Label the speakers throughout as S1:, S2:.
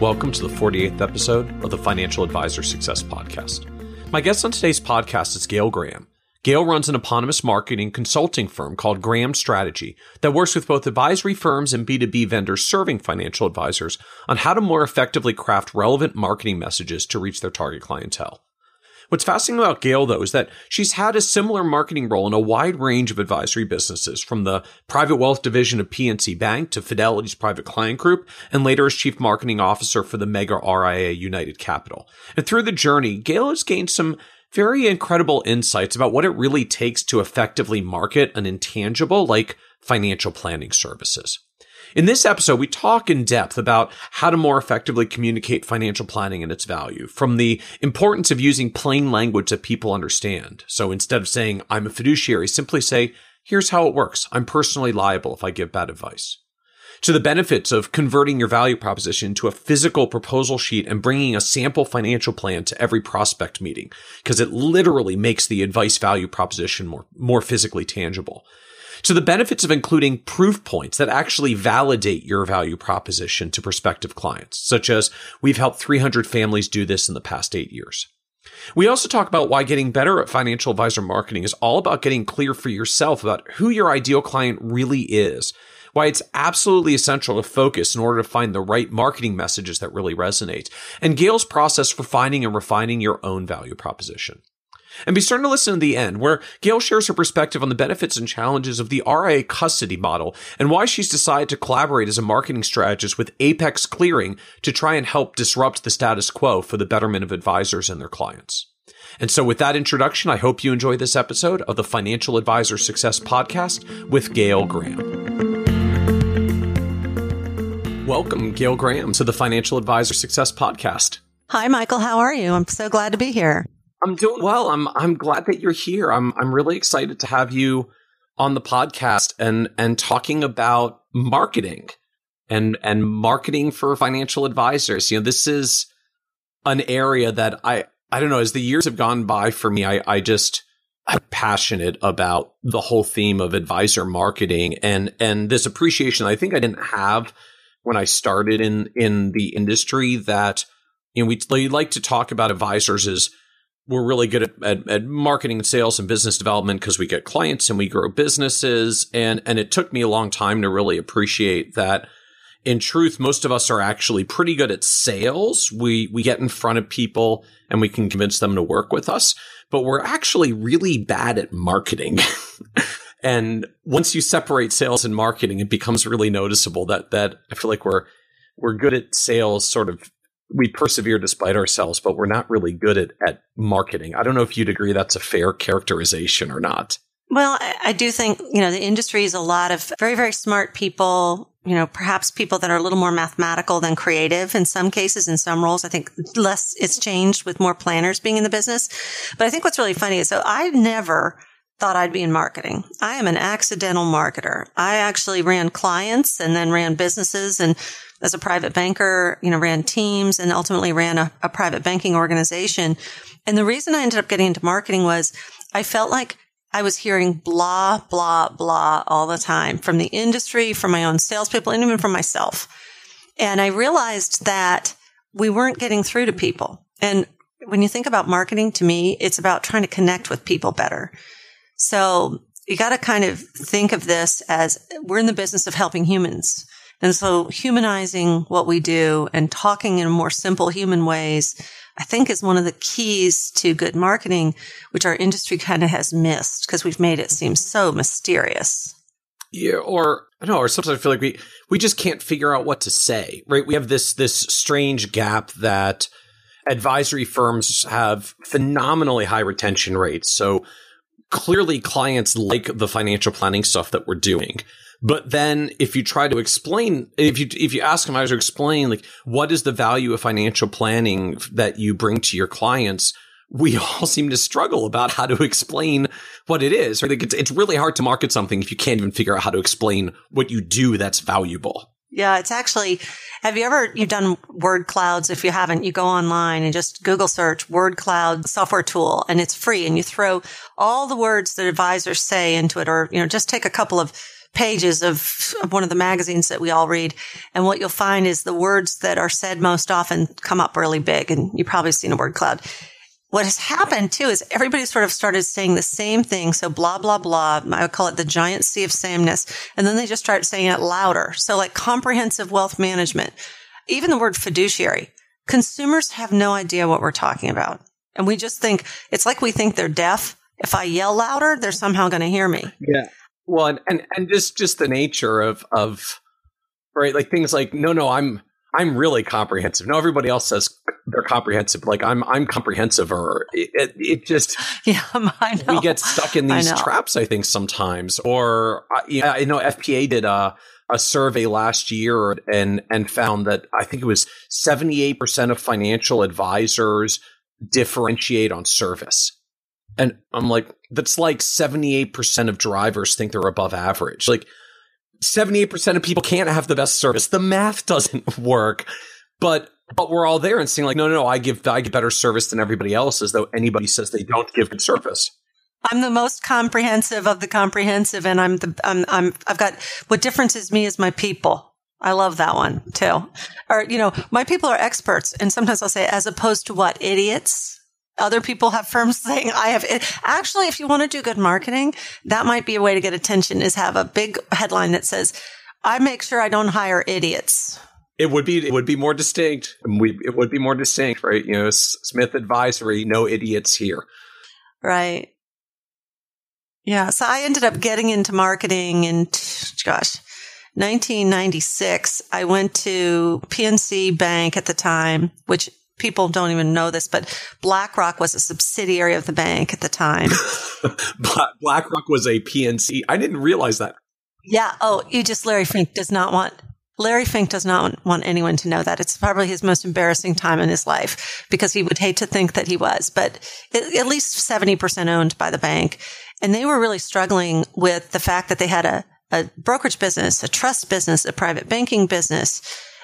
S1: Welcome to the 48th episode of the Financial Advisor Success Podcast. My guest on today's podcast is Gail Graham. Gail runs an eponymous marketing consulting firm called Graham Strategy that works with both advisory firms and B2B vendors serving financial advisors on how to more effectively craft relevant marketing messages to reach their target clientele. What's fascinating about Gail, though, is that she's had a similar marketing role in a wide range of advisory businesses, from the private wealth division of PNC Bank to Fidelity's private client group, and later as chief marketing officer for the mega RIA United Capital. And through the journey, Gail has gained some very incredible insights about what it really takes to effectively market an intangible like financial planning services. In this episode, we talk in depth about how to more effectively communicate financial planning and its value, from the importance of using plain language that people understand. So instead of saying, I'm a fiduciary, simply say, here's how it works. I'm personally liable if I give bad advice. To the benefits of converting your value proposition to a physical proposal sheet and bringing a sample financial plan to every prospect meeting, because it literally makes the advice value proposition more, more physically tangible. So the benefits of including proof points that actually validate your value proposition to prospective clients, such as we've helped 300 families do this in the past eight years. We also talk about why getting better at financial advisor marketing is all about getting clear for yourself about who your ideal client really is, why it's absolutely essential to focus in order to find the right marketing messages that really resonate, and Gail's process for finding and refining your own value proposition. And be certain to listen to the end, where Gail shares her perspective on the benefits and challenges of the RIA custody model and why she's decided to collaborate as a marketing strategist with Apex Clearing to try and help disrupt the status quo for the betterment of advisors and their clients. And so, with that introduction, I hope you enjoy this episode of the Financial Advisor Success Podcast with Gail Graham. Welcome, Gail Graham, to the Financial Advisor Success Podcast.
S2: Hi, Michael. How are you? I'm so glad to be here.
S1: I'm doing well. I'm I'm glad that you're here. I'm I'm really excited to have you on the podcast and and talking about marketing and and marketing for financial advisors. You know, this is an area that I I don't know, as the years have gone by for me, I I just I'm passionate about the whole theme of advisor marketing and and this appreciation I think I didn't have when I started in in the industry that you know we, like to talk about advisors as we're really good at, at, at marketing and sales and business development because we get clients and we grow businesses. And, and it took me a long time to really appreciate that in truth, most of us are actually pretty good at sales. We, we get in front of people and we can convince them to work with us, but we're actually really bad at marketing. and once you separate sales and marketing, it becomes really noticeable that, that I feel like we're, we're good at sales sort of we persevere despite ourselves, but we're not really good at, at marketing. I don't know if you'd agree that's a fair characterization or not.
S2: Well, I do think, you know, the industry is a lot of very, very smart people, you know, perhaps people that are a little more mathematical than creative in some cases, in some roles. I think less it's changed with more planners being in the business. But I think what's really funny is so I never thought I'd be in marketing. I am an accidental marketer. I actually ran clients and then ran businesses and as a private banker, you know, ran teams and ultimately ran a, a private banking organization. And the reason I ended up getting into marketing was I felt like I was hearing blah, blah, blah all the time from the industry, from my own salespeople, and even from myself. And I realized that we weren't getting through to people. And when you think about marketing, to me, it's about trying to connect with people better. So you got to kind of think of this as we're in the business of helping humans. And so humanizing what we do and talking in more simple human ways, I think is one of the keys to good marketing, which our industry kind of has missed because we've made it seem so mysterious.
S1: Yeah, or I know, or sometimes I feel like we we just can't figure out what to say. Right? We have this this strange gap that advisory firms have phenomenally high retention rates. So clearly clients like the financial planning stuff that we're doing. But then if you try to explain, if you, if you ask them how to explain, like, what is the value of financial planning that you bring to your clients? we all seem to struggle about how to explain what it is. Right? It's, it's really hard to market something if you can't even figure out how to explain what you do that's valuable.
S2: Yeah, it's actually, have you ever, you've done word clouds? If you haven't, you go online and just Google search word cloud software tool and it's free and you throw all the words that advisors say into it or, you know, just take a couple of pages of, of one of the magazines that we all read. And what you'll find is the words that are said most often come up really big. And you've probably seen a word cloud what has happened too is everybody sort of started saying the same thing. So blah, blah, blah. I would call it the giant sea of sameness. And then they just start saying it louder. So like comprehensive wealth management, even the word fiduciary, consumers have no idea what we're talking about. And we just think it's like we think they're deaf. If I yell louder, they're somehow going to hear me.
S1: Yeah. Well, and, and, and just, just the nature of, of, right. Like things like, no, no, I'm, I'm really comprehensive. No, everybody else says they're comprehensive. Like I'm, I'm comprehensive. Or it, it, just,
S2: yeah, I know.
S1: We get stuck in these I traps. I think sometimes. Or uh, yeah, I know FPA did a a survey last year and and found that I think it was 78 percent of financial advisors differentiate on service. And I'm like, that's like 78 percent of drivers think they're above average. Like 78% of people can't have the best service. The math doesn't work. But but we're all there and saying like, no, no, no, I give I give better service than everybody else, as though anybody says they don't give good service.
S2: I'm the most comprehensive of the comprehensive, and I'm the I'm, I'm I've got what differences me is my people. I love that one too. Or you know, my people are experts, and sometimes I'll say, as opposed to what idiots other people have firms saying I have actually if you want to do good marketing, that might be a way to get attention is have a big headline that says I make sure I don't hire idiots.
S1: It would be it would be more distinct. We it would be more distinct, right? You know, Smith Advisory, no idiots here.
S2: Right. Yeah, so I ended up getting into marketing in gosh, 1996. I went to PNC Bank at the time, which people don't even know this, but BlackRock was a subsidiary of the bank at the time.
S1: BlackRock was a PNC. I didn't realize that.
S2: Yeah. Oh, you just Larry Fink does not want Larry Fink does not want anyone to know that. It's probably his most embarrassing time in his life because he would hate to think that he was, but at least 70% owned by the bank. And they were really struggling with the fact that they had a, a brokerage business, a trust business, a private banking business,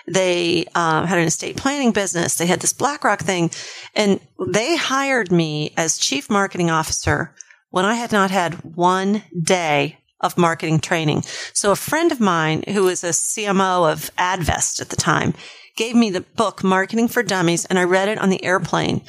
S2: they um, had an estate planning business. They had this BlackRock thing, and they hired me as chief marketing officer when I had not had one day of marketing training. So a friend of mine who was a CMO of Advest at the time gave me the book Marketing for Dummies, and I read it on the airplane.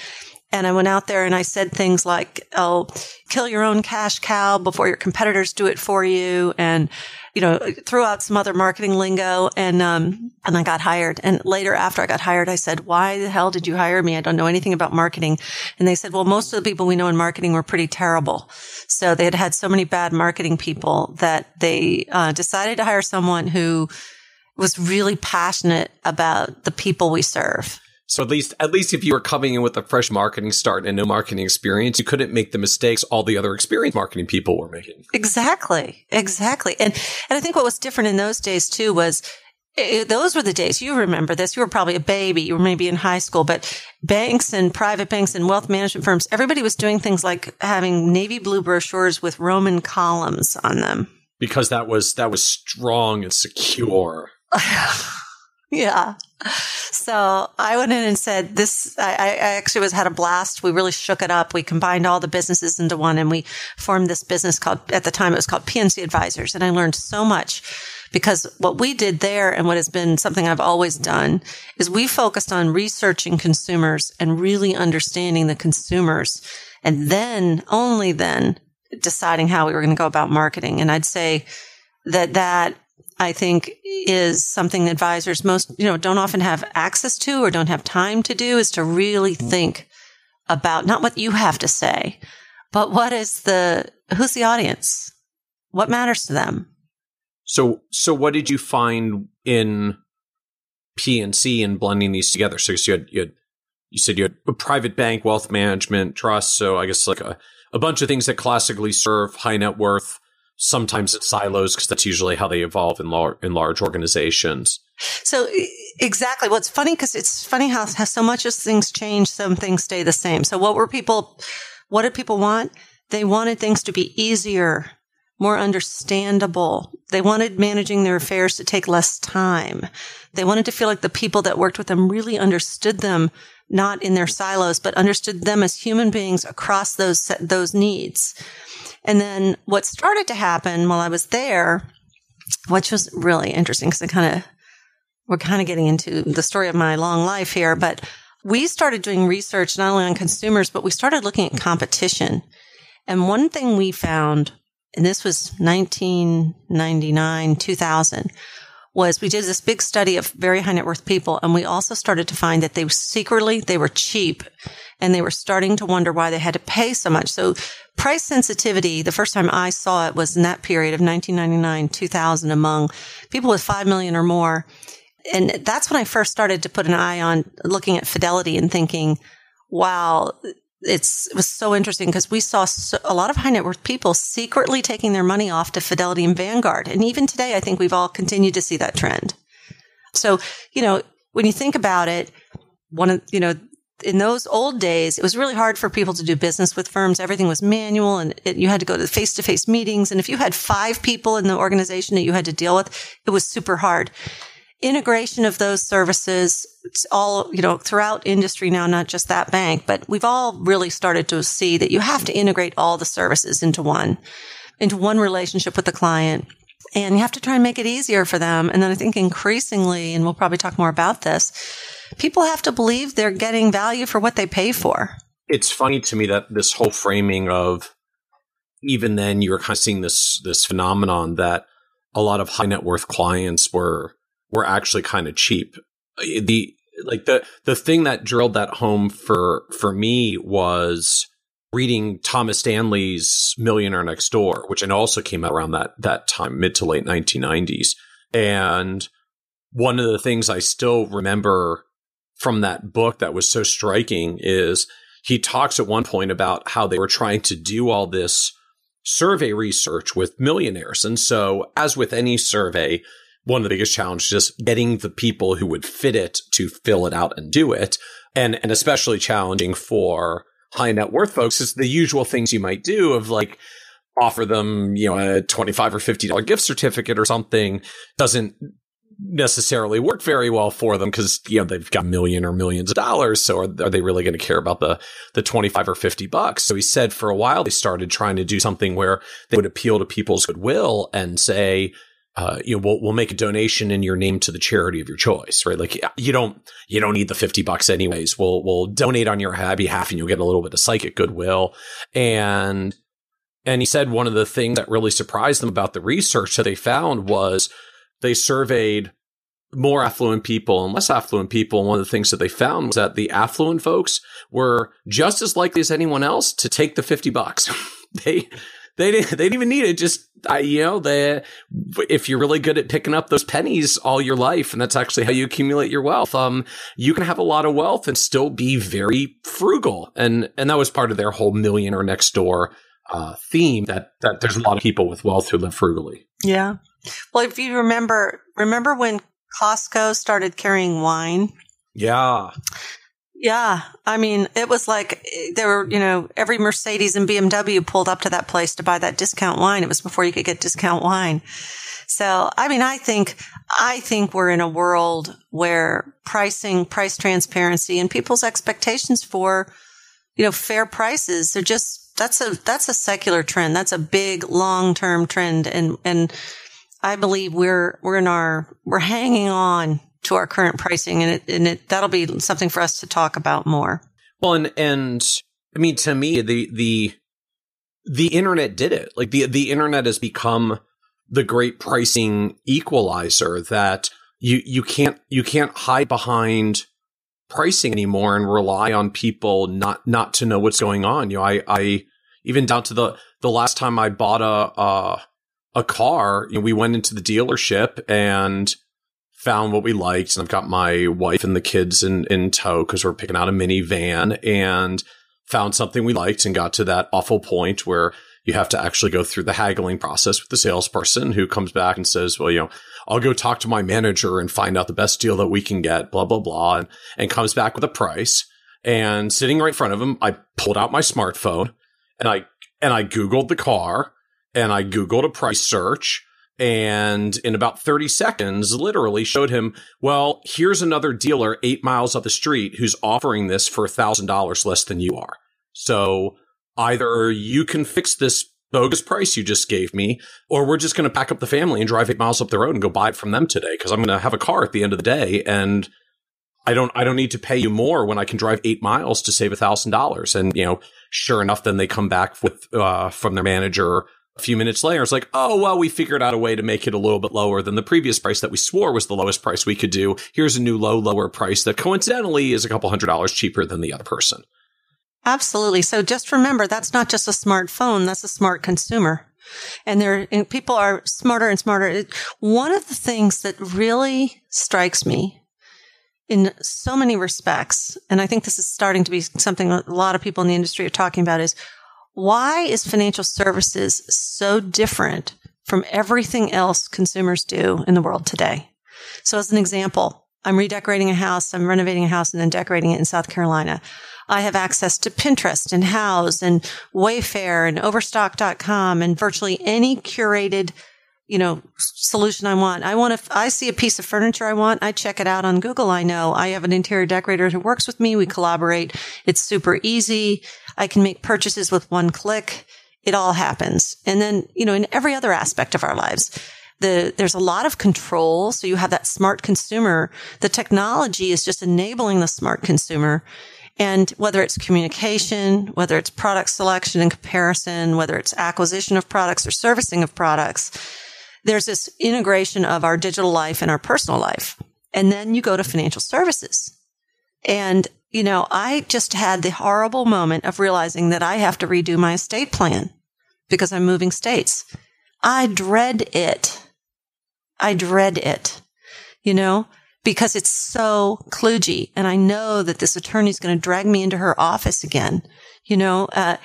S2: And I went out there and I said things like, Oh, kill your own cash cow before your competitors do it for you. And, you know, threw out some other marketing lingo and, um, and I got hired. And later after I got hired, I said, why the hell did you hire me? I don't know anything about marketing. And they said, well, most of the people we know in marketing were pretty terrible. So they had had so many bad marketing people that they, uh, decided to hire someone who was really passionate about the people we serve.
S1: So at least, at least if you were coming in with a fresh marketing start and no marketing experience, you couldn't make the mistakes all the other experienced marketing people were making.
S2: Exactly. Exactly. And, and I think what was different in those days too was it, those were the days you remember this. You were probably a baby. You were maybe in high school, but banks and private banks and wealth management firms, everybody was doing things like having navy blue brochures with Roman columns on them.
S1: Because that was, that was strong and secure.
S2: Yeah. So I went in and said, this, I, I, actually was had a blast. We really shook it up. We combined all the businesses into one and we formed this business called, at the time it was called PNC Advisors. And I learned so much because what we did there and what has been something I've always done is we focused on researching consumers and really understanding the consumers and then only then deciding how we were going to go about marketing. And I'd say that that I think is something advisors most, you know, don't often have access to or don't have time to do is to really mm-hmm. think about not what you have to say, but what is the, who's the audience? What matters to them?
S1: So, so what did you find in PNC and blending these together? So you had, you had, you said you had a private bank, wealth management, trust. So I guess like a, a bunch of things that classically serve high net worth sometimes it's silos because that's usually how they evolve in, in large organizations.
S2: So exactly. What's funny because it's funny how, how so much as things change, some things stay the same. So what were people, what did people want? They wanted things to be easier, more understandable. They wanted managing their affairs to take less time. They wanted to feel like the people that worked with them really understood them, not in their silos, but understood them as human beings across those, those needs. And then what started to happen while I was there, which was really interesting because I kind of, we're kind of getting into the story of my long life here, but we started doing research not only on consumers, but we started looking at competition. And one thing we found, and this was 1999, 2000, was we did this big study of very high net worth people. And we also started to find that they secretly, they were cheap and they were starting to wonder why they had to pay so much. So price sensitivity, the first time I saw it was in that period of 1999, 2000 among people with 5 million or more. And that's when I first started to put an eye on looking at fidelity and thinking, wow, it's, it was so interesting because we saw so, a lot of high net worth people secretly taking their money off to Fidelity and Vanguard. And even today, I think we've all continued to see that trend. So, you know, when you think about it, one of, you know, in those old days, it was really hard for people to do business with firms. Everything was manual and it, you had to go to face to face meetings. And if you had five people in the organization that you had to deal with, it was super hard. Integration of those services, it's all, you know, throughout industry now, not just that bank, but we've all really started to see that you have to integrate all the services into one, into one relationship with the client. And you have to try and make it easier for them. And then I think increasingly, and we'll probably talk more about this, people have to believe they're getting value for what they pay for.
S1: It's funny to me that this whole framing of even then you were kind of seeing this this phenomenon that a lot of high net worth clients were were actually kind of cheap. The like the the thing that drilled that home for for me was reading Thomas Stanley's Millionaire Next Door, which and also came out around that that time, mid to late 1990s. And one of the things I still remember from that book that was so striking is he talks at one point about how they were trying to do all this survey research with millionaires. And so, as with any survey, one of the biggest challenges is getting the people who would fit it to fill it out and do it. And, and especially challenging for high net worth folks is the usual things you might do of like, offer them, you know, a 25 or $50 gift certificate or something doesn't necessarily work very well for them because you know they've got a million or millions of dollars so are, are they really going to care about the the 25 or 50 bucks so he said for a while they started trying to do something where they would appeal to people's goodwill and say uh, you know, we'll, we'll make a donation in your name to the charity of your choice, right? Like you don't, you don't need the 50 bucks anyways. We'll, we'll donate on your behalf and you'll get a little bit of psychic goodwill. And, and he said one of the things that really surprised them about the research that they found was they surveyed more affluent people and less affluent people. And one of the things that they found was that the affluent folks were just as likely as anyone else to take the 50 bucks. they, they didn't, they didn't even need it. Just, I, you know, they, if you're really good at picking up those pennies all your life, and that's actually how you accumulate your wealth, um, you can have a lot of wealth and still be very frugal. And, and that was part of their whole millionaire next door, uh, theme that, that there's a lot of people with wealth who live frugally.
S2: Yeah. Well, if you remember, remember when Costco started carrying wine?
S1: Yeah.
S2: Yeah. I mean, it was like there were, you know, every Mercedes and BMW pulled up to that place to buy that discount wine. It was before you could get discount wine. So, I mean, I think, I think we're in a world where pricing, price transparency and people's expectations for, you know, fair prices are just, that's a, that's a secular trend. That's a big long term trend. And, and I believe we're, we're in our, we're hanging on to our current pricing and it, and it, that'll be something for us to talk about more.
S1: Well, and, and I mean, to me, the, the, the internet did it. Like the, the internet has become the great pricing equalizer that you, you can't, you can't hide behind pricing anymore and rely on people not, not to know what's going on. You know, I, I, even down to the, the last time I bought a, uh, a car, you know, we went into the dealership and found what we liked. And I've got my wife and the kids in, in tow because we're picking out a minivan and found something we liked and got to that awful point where you have to actually go through the haggling process with the salesperson who comes back and says, well, you know, I'll go talk to my manager and find out the best deal that we can get, blah, blah, blah, and, and comes back with a price. And sitting right in front of him, I pulled out my smartphone and I, and I Googled the car and I Googled a price search and in about 30 seconds, literally showed him, well, here's another dealer eight miles up the street who's offering this for $1,000 less than you are. So either you can fix this bogus price you just gave me, or we're just going to pack up the family and drive eight miles up the road and go buy it from them today because I'm going to have a car at the end of the day and I don't I don't need to pay you more when I can drive eight miles to save a thousand dollars. And you know, sure enough, then they come back with uh, from their manager a few minutes later. It's like, oh well, we figured out a way to make it a little bit lower than the previous price that we swore was the lowest price we could do. Here's a new low lower price that coincidentally is a couple hundred dollars cheaper than the other person.
S2: Absolutely. So just remember that's not just a smartphone, that's a smart consumer. And there, and people are smarter and smarter. One of the things that really strikes me in so many respects, and I think this is starting to be something a lot of people in the industry are talking about is why is financial services so different from everything else consumers do in the world today? So as an example, I'm redecorating a house, I'm renovating a house and then decorating it in South Carolina. I have access to Pinterest and Houzz and Wayfair and Overstock.com and virtually any curated, you know, solution I want. I want to, I see a piece of furniture I want. I check it out on Google. I know I have an interior decorator who works with me. We collaborate. It's super easy. I can make purchases with one click. It all happens. And then, you know, in every other aspect of our lives, the, there's a lot of control. So you have that smart consumer. The technology is just enabling the smart consumer and whether it's communication, whether it's product selection and comparison, whether it's acquisition of products or servicing of products, there's this integration of our digital life and our personal life. And then you go to financial services. And, you know, I just had the horrible moment of realizing that I have to redo my estate plan because I'm moving states. I dread it. I dread it. You know, because it's so kludgy. And I know that this attorney is going to drag me into her office again. You know, uh,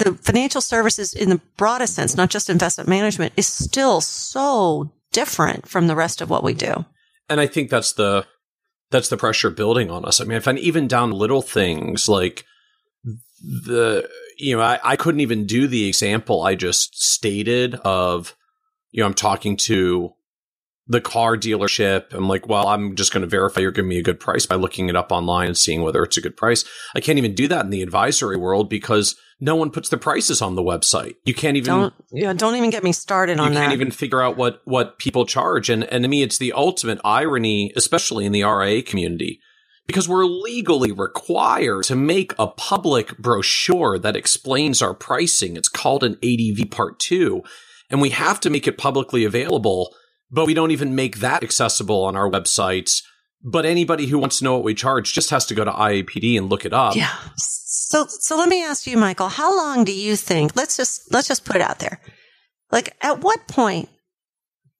S2: the financial services in the broadest sense, not just investment management, is still so different from the rest of what we do.
S1: And I think that's the that's the pressure building on us. I mean, I find even down little things like the you know, I, I couldn't even do the example I just stated of you know, I'm talking to the car dealership. I'm like, well, I'm just going to verify you're giving me a good price by looking it up online and seeing whether it's a good price. I can't even do that in the advisory world because no one puts the prices on the website. You can't even
S2: don't yeah, don't even get me started on
S1: that.
S2: You
S1: can't even figure out what what people charge. And and to me, it's the ultimate irony, especially in the RIA community. Because we're legally required to make a public brochure that explains our pricing. It's called an ADV Part 2. And we have to make it publicly available but we don't even make that accessible on our websites. But anybody who wants to know what we charge just has to go to IAPD and look it up.
S2: Yeah. So, so let me ask you, Michael, how long do you think, let's just, let's just put it out there. Like at what point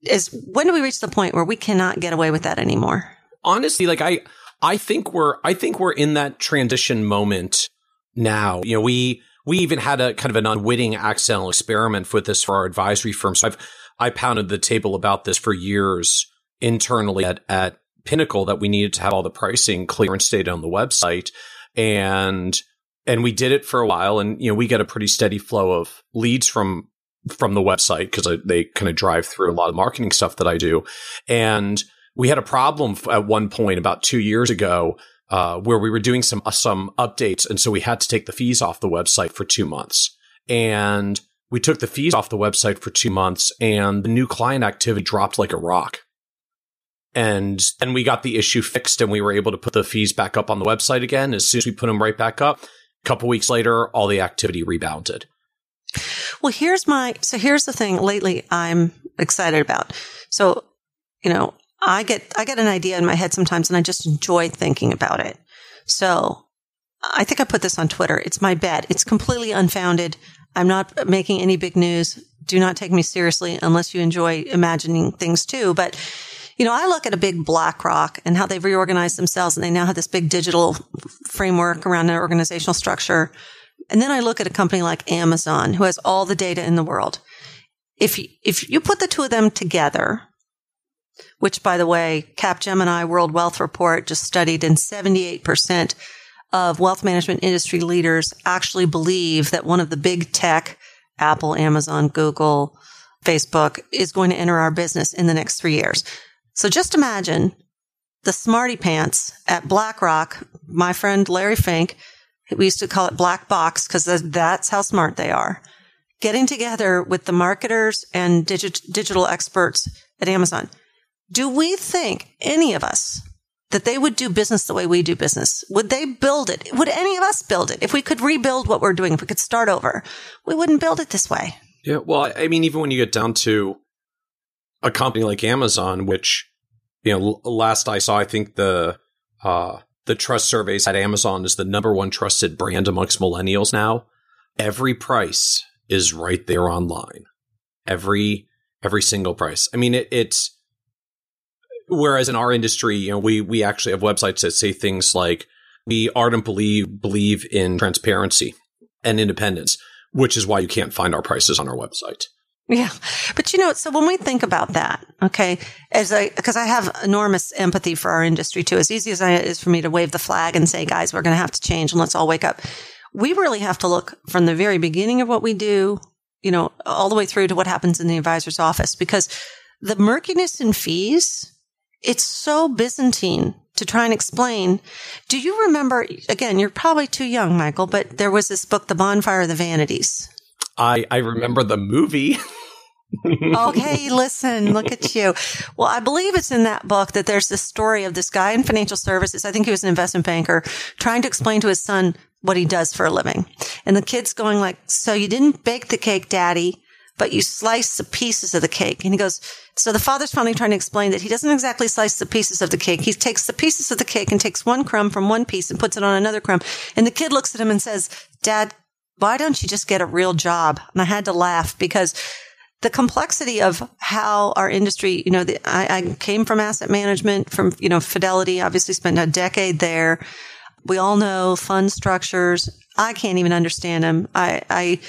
S2: is, when do we reach the point where we cannot get away with that anymore?
S1: Honestly, like I, I think we're, I think we're in that transition moment now. You know, we, we even had a kind of an unwitting accidental experiment with this for our advisory firm. So I've, I pounded the table about this for years internally at, at Pinnacle that we needed to have all the pricing clear and stated on the website. And and we did it for a while and you know we get a pretty steady flow of leads from from the website because they kind of drive through a lot of marketing stuff that I do. And we had a problem at one point about two years ago uh, where we were doing some uh, some updates, and so we had to take the fees off the website for two months. And we took the fees off the website for two months and the new client activity dropped like a rock. And then we got the issue fixed and we were able to put the fees back up on the website again. As soon as we put them right back up, a couple weeks later, all the activity rebounded.
S2: Well, here's my, so here's the thing lately I'm excited about. So, you know, I get, I get an idea in my head sometimes and I just enjoy thinking about it. So I think I put this on Twitter. It's my bet. It's completely unfounded. I'm not making any big news. Do not take me seriously unless you enjoy imagining things too. But, you know, I look at a big BlackRock and how they've reorganized themselves and they now have this big digital framework around their organizational structure. And then I look at a company like Amazon who has all the data in the world. If you, if you put the two of them together, which by the way, Capgemini World Wealth Report just studied and 78% of wealth management industry leaders actually believe that one of the big tech, Apple, Amazon, Google, Facebook is going to enter our business in the next three years. So just imagine the smarty pants at BlackRock, my friend Larry Fink, we used to call it black box because that's how smart they are. Getting together with the marketers and digital experts at Amazon. Do we think any of us that they would do business the way we do business? Would they build it? Would any of us build it? If we could rebuild what we're doing, if we could start over, we wouldn't build it this way.
S1: Yeah. Well, I mean, even when you get down to a company like Amazon, which, you know, last I saw, I think the, uh, the trust surveys at Amazon is the number one trusted brand amongst millennials now. Every price is right there online. Every, every single price. I mean, it, it's, whereas in our industry, you know, we, we actually have websites that say things like, we ardently believe, believe in transparency and independence which is why you can't find our prices on our website.
S2: Yeah. But you know, so when we think about that, okay, as I, cause I have enormous empathy for our industry too, as easy as it is for me to wave the flag and say, guys, we're going to have to change and let's all wake up. We really have to look from the very beginning of what we do, you know, all the way through to what happens in the advisor's office because the murkiness in fees, it's so Byzantine to try and explain. Do you remember, again, you're probably too young, Michael, but there was this book, The Bonfire of the Vanities.
S1: I, I remember the movie.
S2: okay, listen, look at you. Well, I believe it's in that book that there's this story of this guy in financial services. I think he was an investment banker trying to explain to his son what he does for a living. And the kid's going like, so you didn't bake the cake, daddy but you slice the pieces of the cake. And he goes, so the father's finally trying to explain that he doesn't exactly slice the pieces of the cake. He takes the pieces of the cake and takes one crumb from one piece and puts it on another crumb. And the kid looks at him and says, dad, why don't you just get a real job? And I had to laugh because the complexity of how our industry, you know, the, I, I came from asset management from, you know, Fidelity, obviously spent a decade there. We all know fund structures. I can't even understand them. I, I,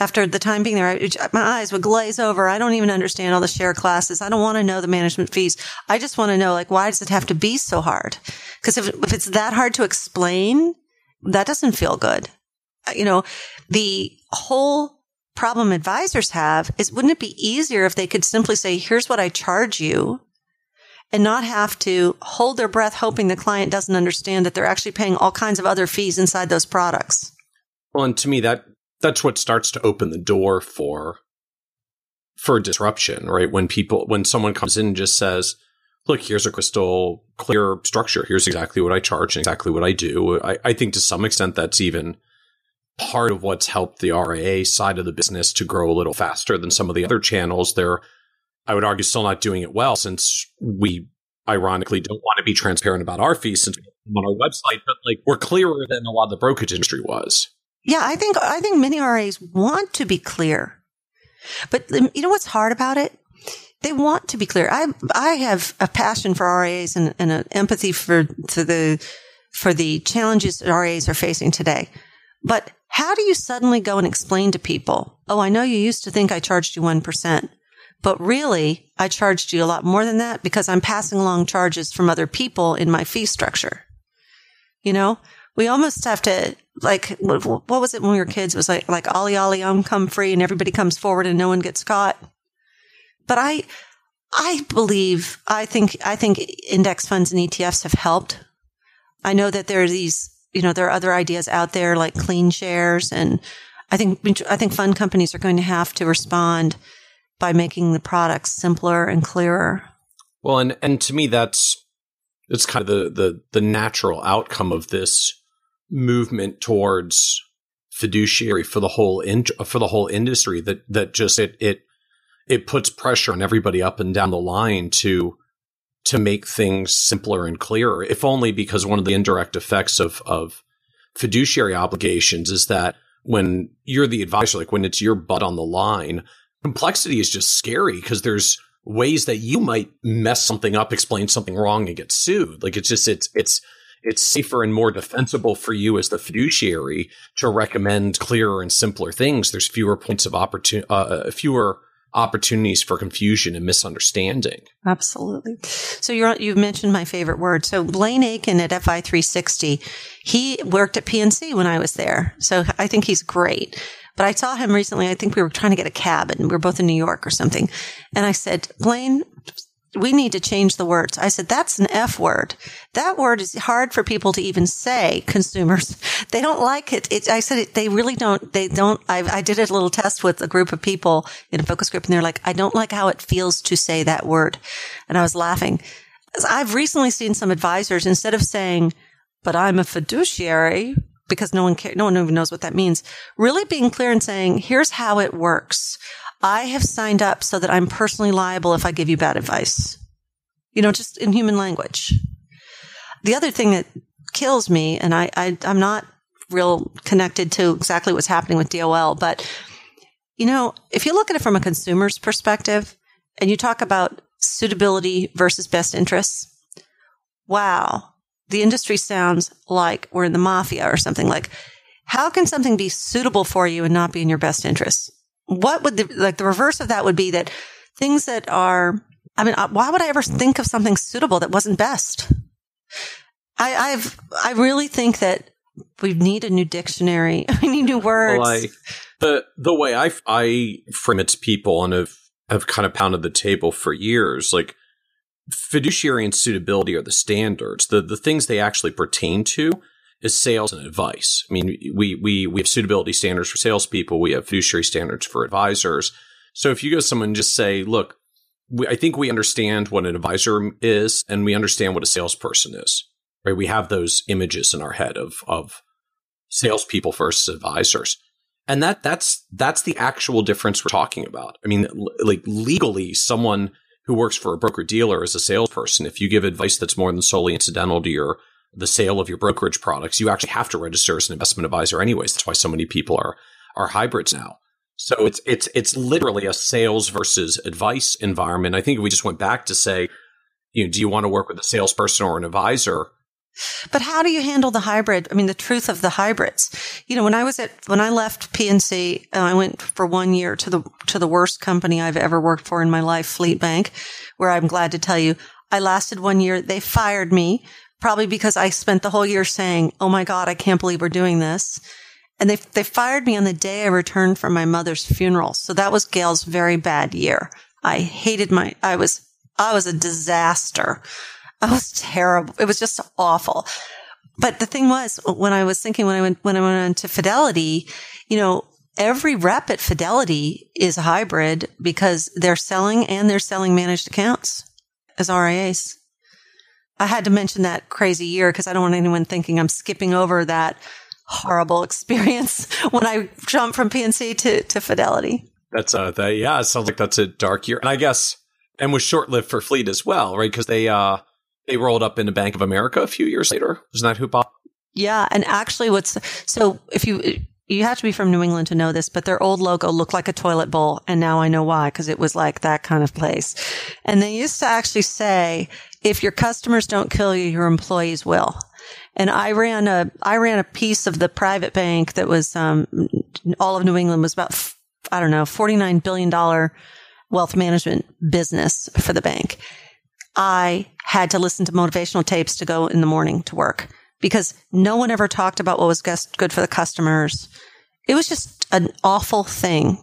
S2: after the time being there, I, my eyes would glaze over. I don't even understand all the share classes. I don't want to know the management fees. I just want to know, like, why does it have to be so hard? Because if, if it's that hard to explain, that doesn't feel good. Uh, you know, the whole problem advisors have is wouldn't it be easier if they could simply say, here's what I charge you and not have to hold their breath hoping the client doesn't understand that they're actually paying all kinds of other fees inside those products?
S1: Well, and to me, that that's what starts to open the door for for disruption, right? When people when someone comes in and just says, look, here's a crystal clear structure. Here's exactly what I charge and exactly what I do. I, I think to some extent that's even part of what's helped the RIA side of the business to grow a little faster than some of the other channels. They're, I would argue, still not doing it well since we ironically don't want to be transparent about our fees since on our website, but like we're clearer than a lot of the brokerage industry was.
S2: Yeah, I think I think many RAs want to be clear, but um, you know what's hard about it? They want to be clear. I I have a passion for RAs and, and an empathy for to the for the challenges that RAs are facing today. But how do you suddenly go and explain to people, oh, I know you used to think I charged you 1%, but really I charged you a lot more than that because I'm passing along charges from other people in my fee structure. You know, we almost have to like what, what was it when we were kids? It was like like ollie ollie um come free and everybody comes forward and no one gets caught. But I I believe I think I think index funds and ETFs have helped. I know that there are these you know there are other ideas out there like clean shares and I think I think fund companies are going to have to respond by making the products simpler and clearer.
S1: Well, and and to me that's it's kind of the the the natural outcome of this movement towards fiduciary for the whole in, for the whole industry that that just it it it puts pressure on everybody up and down the line to to make things simpler and clearer if only because one of the indirect effects of of fiduciary obligations is that when you're the advisor like when it's your butt on the line complexity is just scary because there's ways that you might mess something up explain something wrong and get sued. Like it's just it's it's it's safer and more defensible for you as the fiduciary to recommend clearer and simpler things. There's fewer points of opportunity, uh, uh, fewer opportunities for confusion and misunderstanding.
S2: Absolutely. So you you mentioned my favorite word. So Blaine Aikin at FI360, he worked at PNC when I was there. So I think he's great. But I saw him recently. I think we were trying to get a cab and we were both in New York or something. And I said, Blaine, we need to change the words. I said, that's an F word. That word is hard for people to even say, consumers. They don't like it. it I said, it, they really don't, they don't, I, I did a little test with a group of people in a focus group and they're like, I don't like how it feels to say that word. And I was laughing. I've recently seen some advisors, instead of saying, but I'm a fiduciary, because no one care, no one even knows what that means. Really being clear and saying, here's how it works. I have signed up so that I'm personally liable if I give you bad advice. You know, just in human language. The other thing that kills me, and I, I I'm not real connected to exactly what's happening with DOL, but you know, if you look at it from a consumer's perspective and you talk about suitability versus best interests, wow, the industry sounds like we're in the mafia or something like, how can something be suitable for you and not be in your best interest? What would the, like the reverse of that would be that things that are, I mean, uh, why would I ever think of something suitable that wasn't best? I, I've, I really think that we need a new dictionary. We need new words. I,
S1: the, the way I, I frame it to people and have, have kind of pounded the table for years, like, fiduciary and suitability are the standards. The the things they actually pertain to is sales and advice. I mean, we we we have suitability standards for salespeople. We have fiduciary standards for advisors. So if you go to someone and just say, "Look, we, I think we understand what an advisor is, and we understand what a salesperson is," right? We have those images in our head of of salespeople versus advisors. And that that's that's the actual difference we're talking about. I mean, like legally, someone who works for a broker dealer as a salesperson, if you give advice that's more than solely incidental to your the sale of your brokerage products, you actually have to register as an investment advisor anyways. That's why so many people are are hybrids now. So it's it's it's literally a sales versus advice environment. I think we just went back to say, you know, do you want to work with a salesperson or an advisor?
S2: But how do you handle the hybrid? I mean, the truth of the hybrids. You know, when I was at when I left PNC, uh, I went for one year to the to the worst company I've ever worked for in my life, Fleet Bank, where I'm glad to tell you I lasted one year. They fired me probably because I spent the whole year saying, "Oh my God, I can't believe we're doing this." And they they fired me on the day I returned from my mother's funeral. So that was Gail's very bad year. I hated my I was I was a disaster. I was terrible. It was just awful. But the thing was, when I was thinking when I went when I went on to Fidelity, you know, every rep at Fidelity is a hybrid because they're selling and they're selling managed accounts as RIAs. I had to mention that crazy year because I don't want anyone thinking I'm skipping over that horrible experience when I jumped from PNC to, to Fidelity.
S1: That's uh, that, yeah, it sounds like that's a dark year. And I guess, and was short lived for Fleet as well, right? Because they, uh, they rolled up into Bank of America a few years later. Isn't that who bought?
S2: Yeah, and actually, what's so if you you have to be from New England to know this, but their old logo looked like a toilet bowl, and now I know why because it was like that kind of place. And they used to actually say, "If your customers don't kill you, your employees will." And I ran a I ran a piece of the private bank that was um, all of New England was about I don't know forty nine billion dollar wealth management business for the bank. I had to listen to motivational tapes to go in the morning to work because no one ever talked about what was good for the customers. It was just an awful thing.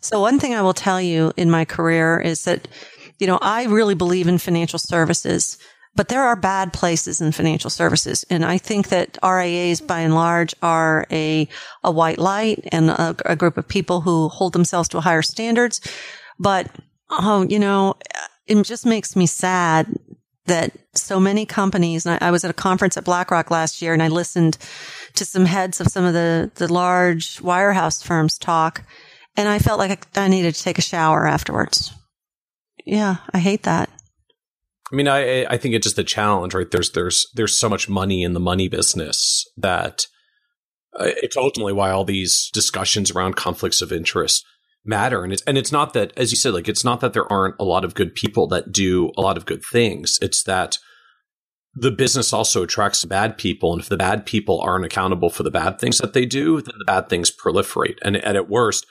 S2: So one thing I will tell you in my career is that, you know, I really believe in financial services, but there are bad places in financial services. And I think that RIAs by and large are a, a white light and a, a group of people who hold themselves to a higher standards. But, oh, you know, it just makes me sad that so many companies, and I, I, was at a conference at BlackRock last year and I listened to some heads of some of the, the large wirehouse firms talk and I felt like I needed to take a shower afterwards. Yeah, I hate that.
S1: I mean, I I think it's just a challenge, right? There's there's there's so much money in the money business that uh, it's ultimately why all these discussions around conflicts of interest matter. And it's, and it's not that, as you said, like, it's not that there aren't a lot of good people that do a lot of good things. It's that the business also attracts bad people. And if the bad people aren't accountable for the bad things that they do, then the bad things proliferate. And, and at worst,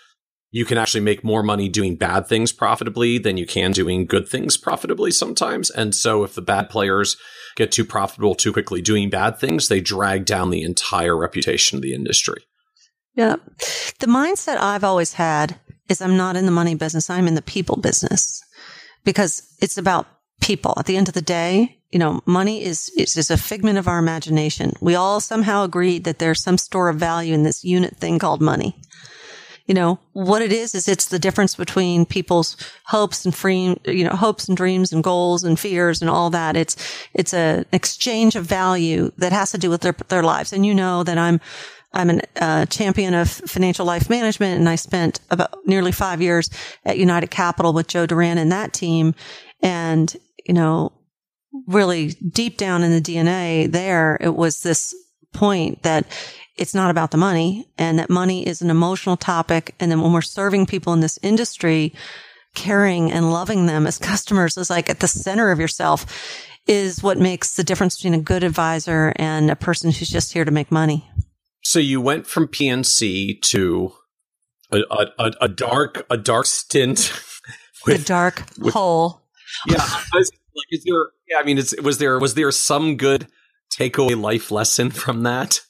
S1: you can actually make more money doing bad things profitably than you can doing good things profitably sometimes. And so if the bad players get too profitable too quickly doing bad things, they drag down the entire reputation of the industry.
S2: Yeah. The mindset I've always had is I'm not in the money business. I'm in the people business because it's about people. At the end of the day, you know, money is, is, is a figment of our imagination. We all somehow agreed that there's some store of value in this unit thing called money. You know, what it is, is it's the difference between people's hopes and free, you know, hopes and dreams and goals and fears and all that. It's, it's an exchange of value that has to do with their, their lives. And you know that I'm, I'm a uh, champion of financial life management and I spent about nearly five years at United Capital with Joe Duran and that team. And, you know, really deep down in the DNA there, it was this point that it's not about the money and that money is an emotional topic. And then when we're serving people in this industry, caring and loving them as customers is like at the center of yourself is what makes the difference between a good advisor and a person who's just here to make money.
S1: So you went from PNC to a, a, a dark, a dark stint.
S2: With, the dark with, hole.
S1: Yeah. Was, like, is there yeah, I mean, was there was there some good takeaway life lesson from that?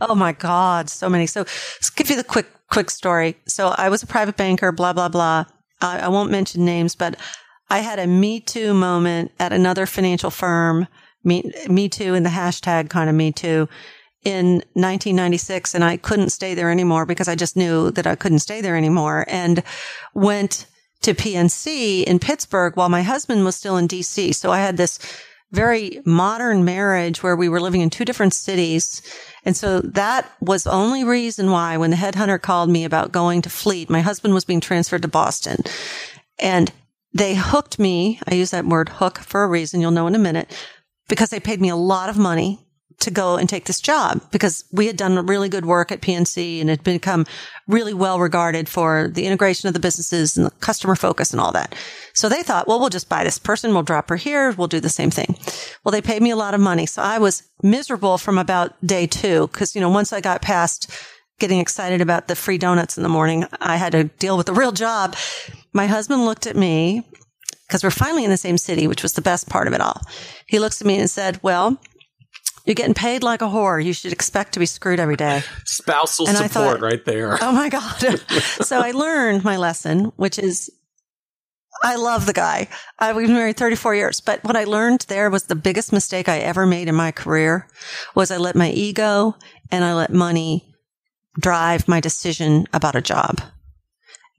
S2: Oh my God, so many. So let's give you the quick quick story. So I was a private banker, blah blah blah. I, I won't mention names, but I had a Me Too moment at another financial firm. Me, me Too and the hashtag kind of Me Too in 1996 and I couldn't stay there anymore because I just knew that I couldn't stay there anymore and went to PNC in Pittsburgh while my husband was still in DC. So I had this very modern marriage where we were living in two different cities. And so that was the only reason why when the headhunter called me about going to Fleet, my husband was being transferred to Boston and they hooked me. I use that word hook for a reason. You'll know in a minute because they paid me a lot of money to go and take this job because we had done really good work at PNC and had become really well regarded for the integration of the businesses and the customer focus and all that. So they thought, well, we'll just buy this person. We'll drop her here. We'll do the same thing. Well, they paid me a lot of money. So I was miserable from about day two because, you know, once I got past getting excited about the free donuts in the morning, I had to deal with the real job. My husband looked at me because we're finally in the same city, which was the best part of it all. He looks at me and said, well, you're getting paid like a whore. You should expect to be screwed every day.
S1: Spousal and support thought, right there.
S2: Oh my God. so I learned my lesson, which is I love the guy. I, we've been married 34 years, but what I learned there was the biggest mistake I ever made in my career was I let my ego and I let money drive my decision about a job.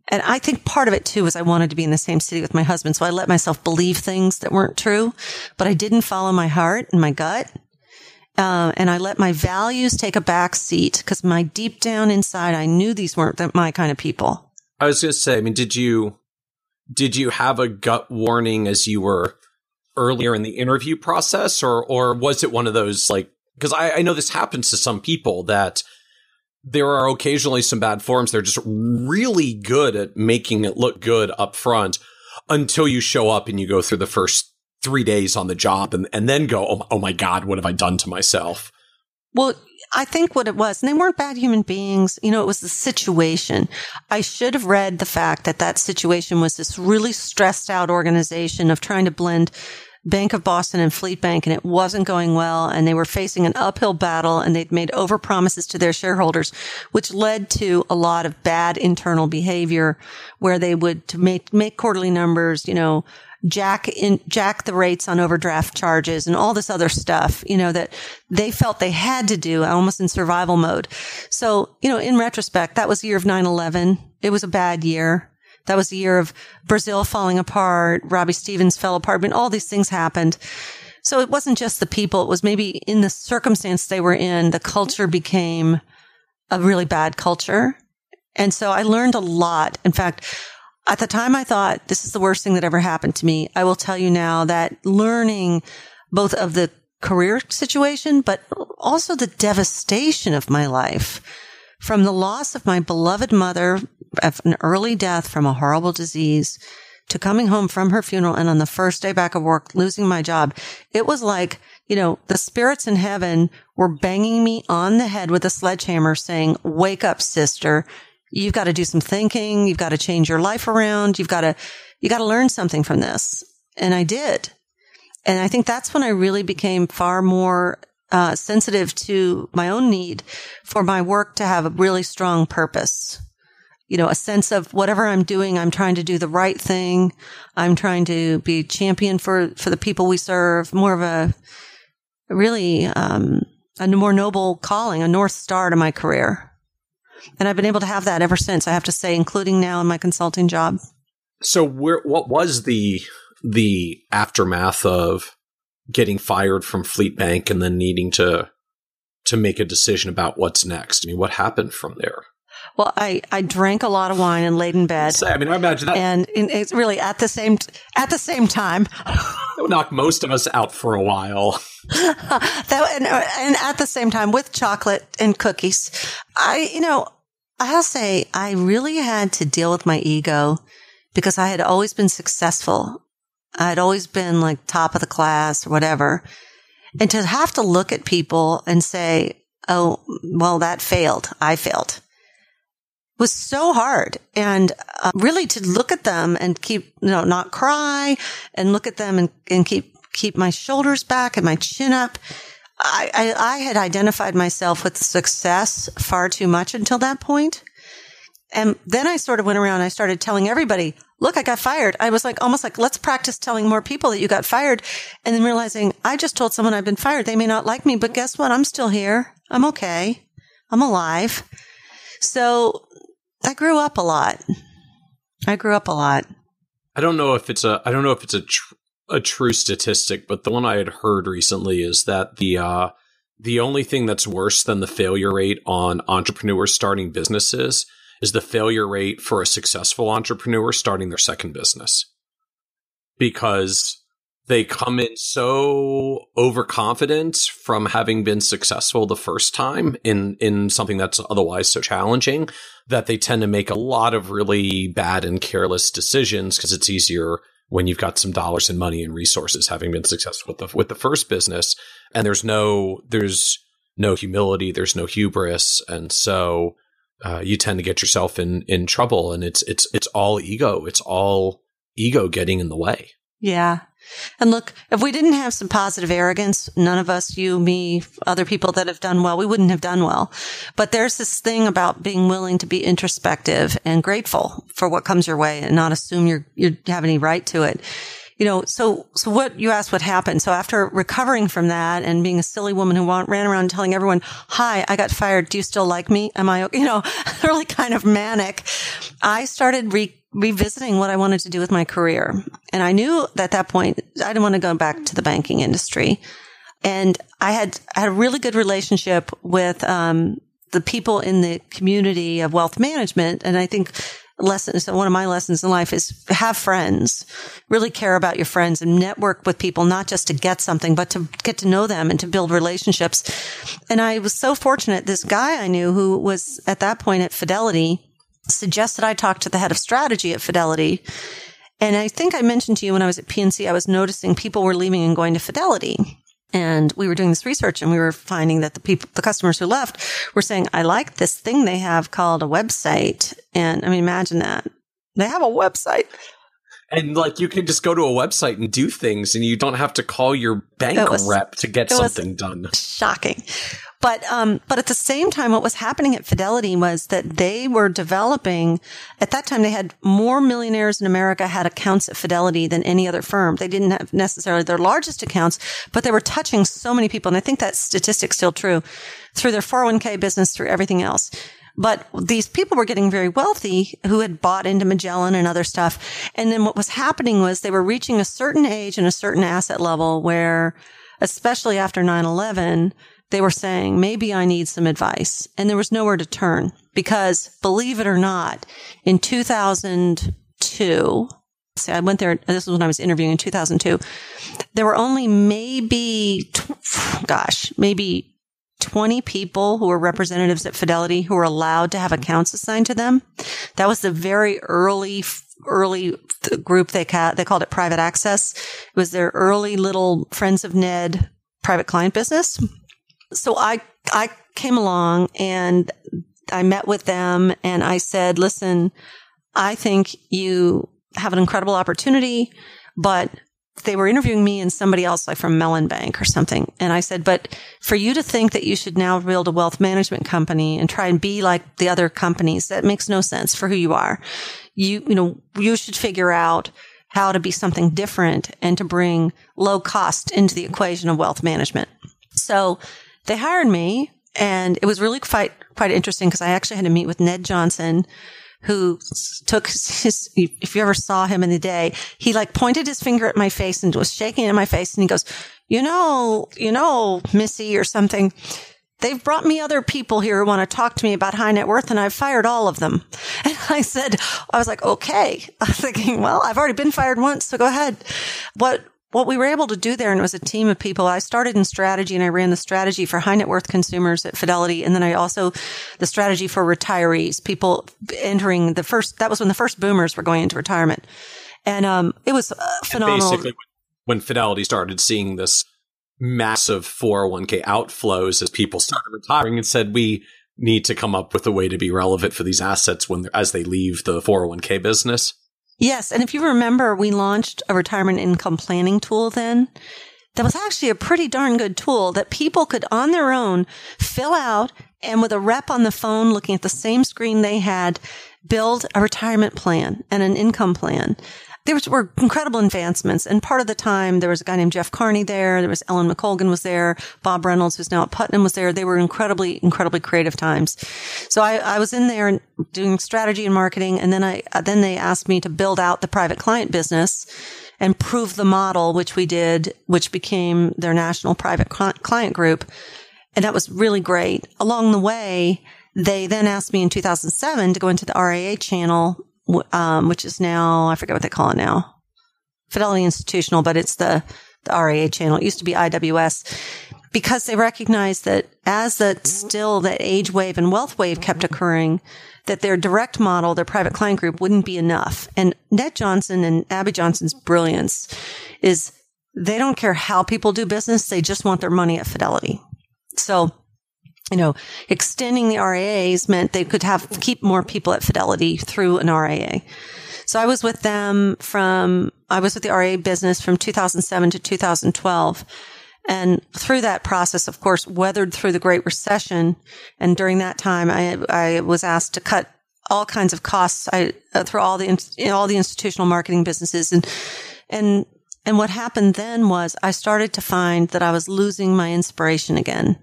S2: And I think part of it too was I wanted to be in the same city with my husband. So I let myself believe things that weren't true, but I didn't follow my heart and my gut. Uh, and I let my values take a back seat because my deep down inside, I knew these weren't my kind of people.
S1: I was going to say, I mean, did you, did you have a gut warning as you were earlier in the interview process or, or was it one of those like, because I, I know this happens to some people that there are occasionally some bad forms. They're just really good at making it look good up front until you show up and you go through the first three days on the job and, and then go, oh, oh my God, what have I done to myself?
S2: Well, I think what it was, and they weren't bad human beings. You know, it was the situation. I should have read the fact that that situation was this really stressed out organization of trying to blend Bank of Boston and Fleet Bank, and it wasn't going well. And they were facing an uphill battle, and they'd made over promises to their shareholders, which led to a lot of bad internal behavior, where they would to make make quarterly numbers, you know, jack in, jack the rates on overdraft charges and all this other stuff, you know, that they felt they had to do almost in survival mode. So, you know, in retrospect, that was the year of 9-11. It was a bad year. That was the year of Brazil falling apart. Robbie Stevens fell apart. I mean, all these things happened. So it wasn't just the people. It was maybe in the circumstance they were in, the culture became a really bad culture. And so I learned a lot. In fact, at the time I thought this is the worst thing that ever happened to me. I will tell you now that learning both of the career situation, but also the devastation of my life from the loss of my beloved mother of an early death from a horrible disease to coming home from her funeral and on the first day back of work, losing my job. It was like you know, the spirits in heaven were banging me on the head with a sledgehammer saying, wake up, sister. You've got to do some thinking. You've got to change your life around. You've got to, you got to learn something from this. And I did. And I think that's when I really became far more uh, sensitive to my own need for my work to have a really strong purpose. You know, a sense of whatever I'm doing, I'm trying to do the right thing. I'm trying to be champion for, for the people we serve, more of a really, um, a more noble calling, a North Star to my career. And I've been able to have that ever since, I have to say, including now in my consulting job.
S1: So where, what was the, the aftermath of getting fired from Fleet Bank and then needing to to make a decision about what's next. I mean, what happened from there?
S2: Well, I, I drank a lot of wine and laid in bed.
S1: I mean, I imagine that.
S2: And it's really at the same at the same time.
S1: that would knock most of us out for a while.
S2: that and, and at the same time with chocolate and cookies, I you know I'll say I really had to deal with my ego because I had always been successful I'd always been like top of the class or whatever. And to have to look at people and say, Oh, well, that failed. I failed was so hard. And uh, really to look at them and keep, you know, not cry and look at them and, and keep, keep my shoulders back and my chin up. I, I, I had identified myself with success far too much until that point. And then I sort of went around. I started telling everybody, look, I got fired. I was like, almost like, let's practice telling more people that you got fired. And then realizing I just told someone I've been fired. They may not like me, but guess what? I'm still here. I'm okay. I'm alive. So I grew up a lot. I grew up a lot.
S1: I don't know if it's a, I don't know if it's a, tr- a true statistic, but the one I had heard recently is that the, uh, the only thing that's worse than the failure rate on entrepreneurs starting businesses is the failure rate for a successful entrepreneur starting their second business. Because they come in so overconfident from having been successful the first time in in something that's otherwise so challenging that they tend to make a lot of really bad and careless decisions because it's easier when you've got some dollars and money and resources having been successful with the with the first business and there's no there's no humility there's no hubris and so uh, you tend to get yourself in in trouble, and it's it's it's all ego. It's all ego getting in the way.
S2: Yeah. And look, if we didn't have some positive arrogance, none of us, you, me, other people that have done well, we wouldn't have done well. But there's this thing about being willing to be introspective and grateful for what comes your way and not assume you're, you have any right to it you know, so, so what you asked what happened. So after recovering from that and being a silly woman who ran around telling everyone, hi, I got fired. Do you still like me? Am I, you know, really kind of manic. I started re- revisiting what I wanted to do with my career. And I knew at that point, I didn't want to go back to the banking industry. And I had, I had a really good relationship with, um, the people in the community of wealth management. And I think lessons. One of my lessons in life is have friends, really care about your friends and network with people, not just to get something, but to get to know them and to build relationships. And I was so fortunate. This guy I knew who was at that point at Fidelity suggested I talk to the head of strategy at Fidelity. And I think I mentioned to you when I was at PNC, I was noticing people were leaving and going to Fidelity. And we were doing this research and we were finding that the people, the customers who left were saying, I like this thing they have called a website. And I mean, imagine that. They have a website.
S1: And like you can just go to a website and do things and you don't have to call your bank was, rep to get something done.
S2: Shocking. But, um, but at the same time, what was happening at Fidelity was that they were developing, at that time, they had more millionaires in America had accounts at Fidelity than any other firm. They didn't have necessarily their largest accounts, but they were touching so many people. And I think that statistic's still true through their 401k business, through everything else. But these people were getting very wealthy who had bought into Magellan and other stuff. And then what was happening was they were reaching a certain age and a certain asset level where, especially after 9-11, they were saying, maybe I need some advice. And there was nowhere to turn because believe it or not, in 2002, see, I went there. This was when I was interviewing in 2002. There were only maybe, gosh, maybe 20 people who were representatives at Fidelity who were allowed to have accounts assigned to them. That was the very early, early group they, ca- they called it private access. It was their early little friends of Ned private client business. So I, I came along and I met with them and I said, listen, I think you have an incredible opportunity, but they were interviewing me and somebody else like from Mellon Bank or something. And I said, but for you to think that you should now build a wealth management company and try and be like the other companies, that makes no sense for who you are. You, you know, you should figure out how to be something different and to bring low cost into the equation of wealth management. So they hired me and it was really quite, quite interesting because I actually had to meet with Ned Johnson, who took his, if you ever saw him in the day, he like pointed his finger at my face and was shaking in my face and he goes, you know, you know, Missy or something. They've brought me other people here who want to talk to me about high net worth and I've fired all of them. And I said, I was like, okay. I was thinking, well, I've already been fired once. So go ahead. What, what we were able to do there, and it was a team of people. I started in strategy and I ran the strategy for high net worth consumers at Fidelity. And then I also, the strategy for retirees, people entering the first, that was when the first boomers were going into retirement. And, um, it was uh, phenomenal.
S1: basically, when Fidelity started seeing this massive 401k outflows as people started retiring and said, we need to come up with a way to be relevant for these assets when, as they leave the 401k business.
S2: Yes. And if you remember, we launched a retirement income planning tool then. That was actually a pretty darn good tool that people could on their own fill out and with a rep on the phone looking at the same screen they had, build a retirement plan and an income plan there was, were incredible advancements. And part of the time, there was a guy named Jeff Carney there. There was Ellen McColgan was there. Bob Reynolds, who's now at Putnam, was there. They were incredibly, incredibly creative times. So I, I was in there doing strategy and marketing. And then I, uh, then they asked me to build out the private client business and prove the model, which we did, which became their national private client group. And that was really great. Along the way, they then asked me in 2007 to go into the RIA channel um, which is now, I forget what they call it now. Fidelity Institutional, but it's the, the RIA channel. It used to be IWS because they recognized that as that still that age wave and wealth wave kept occurring, that their direct model, their private client group wouldn't be enough. And Ned Johnson and Abby Johnson's brilliance is they don't care how people do business. They just want their money at Fidelity. So you know, extending the RIAs meant they could have keep more people at Fidelity through an RIA. So I was with them from, I was with the RIA business from 2007 to 2012. And through that process, of course, weathered through the Great Recession. And during that time, I, I was asked to cut all kinds of costs I, uh, through all the, all the institutional marketing businesses. And, and, and what happened then was I started to find that I was losing my inspiration again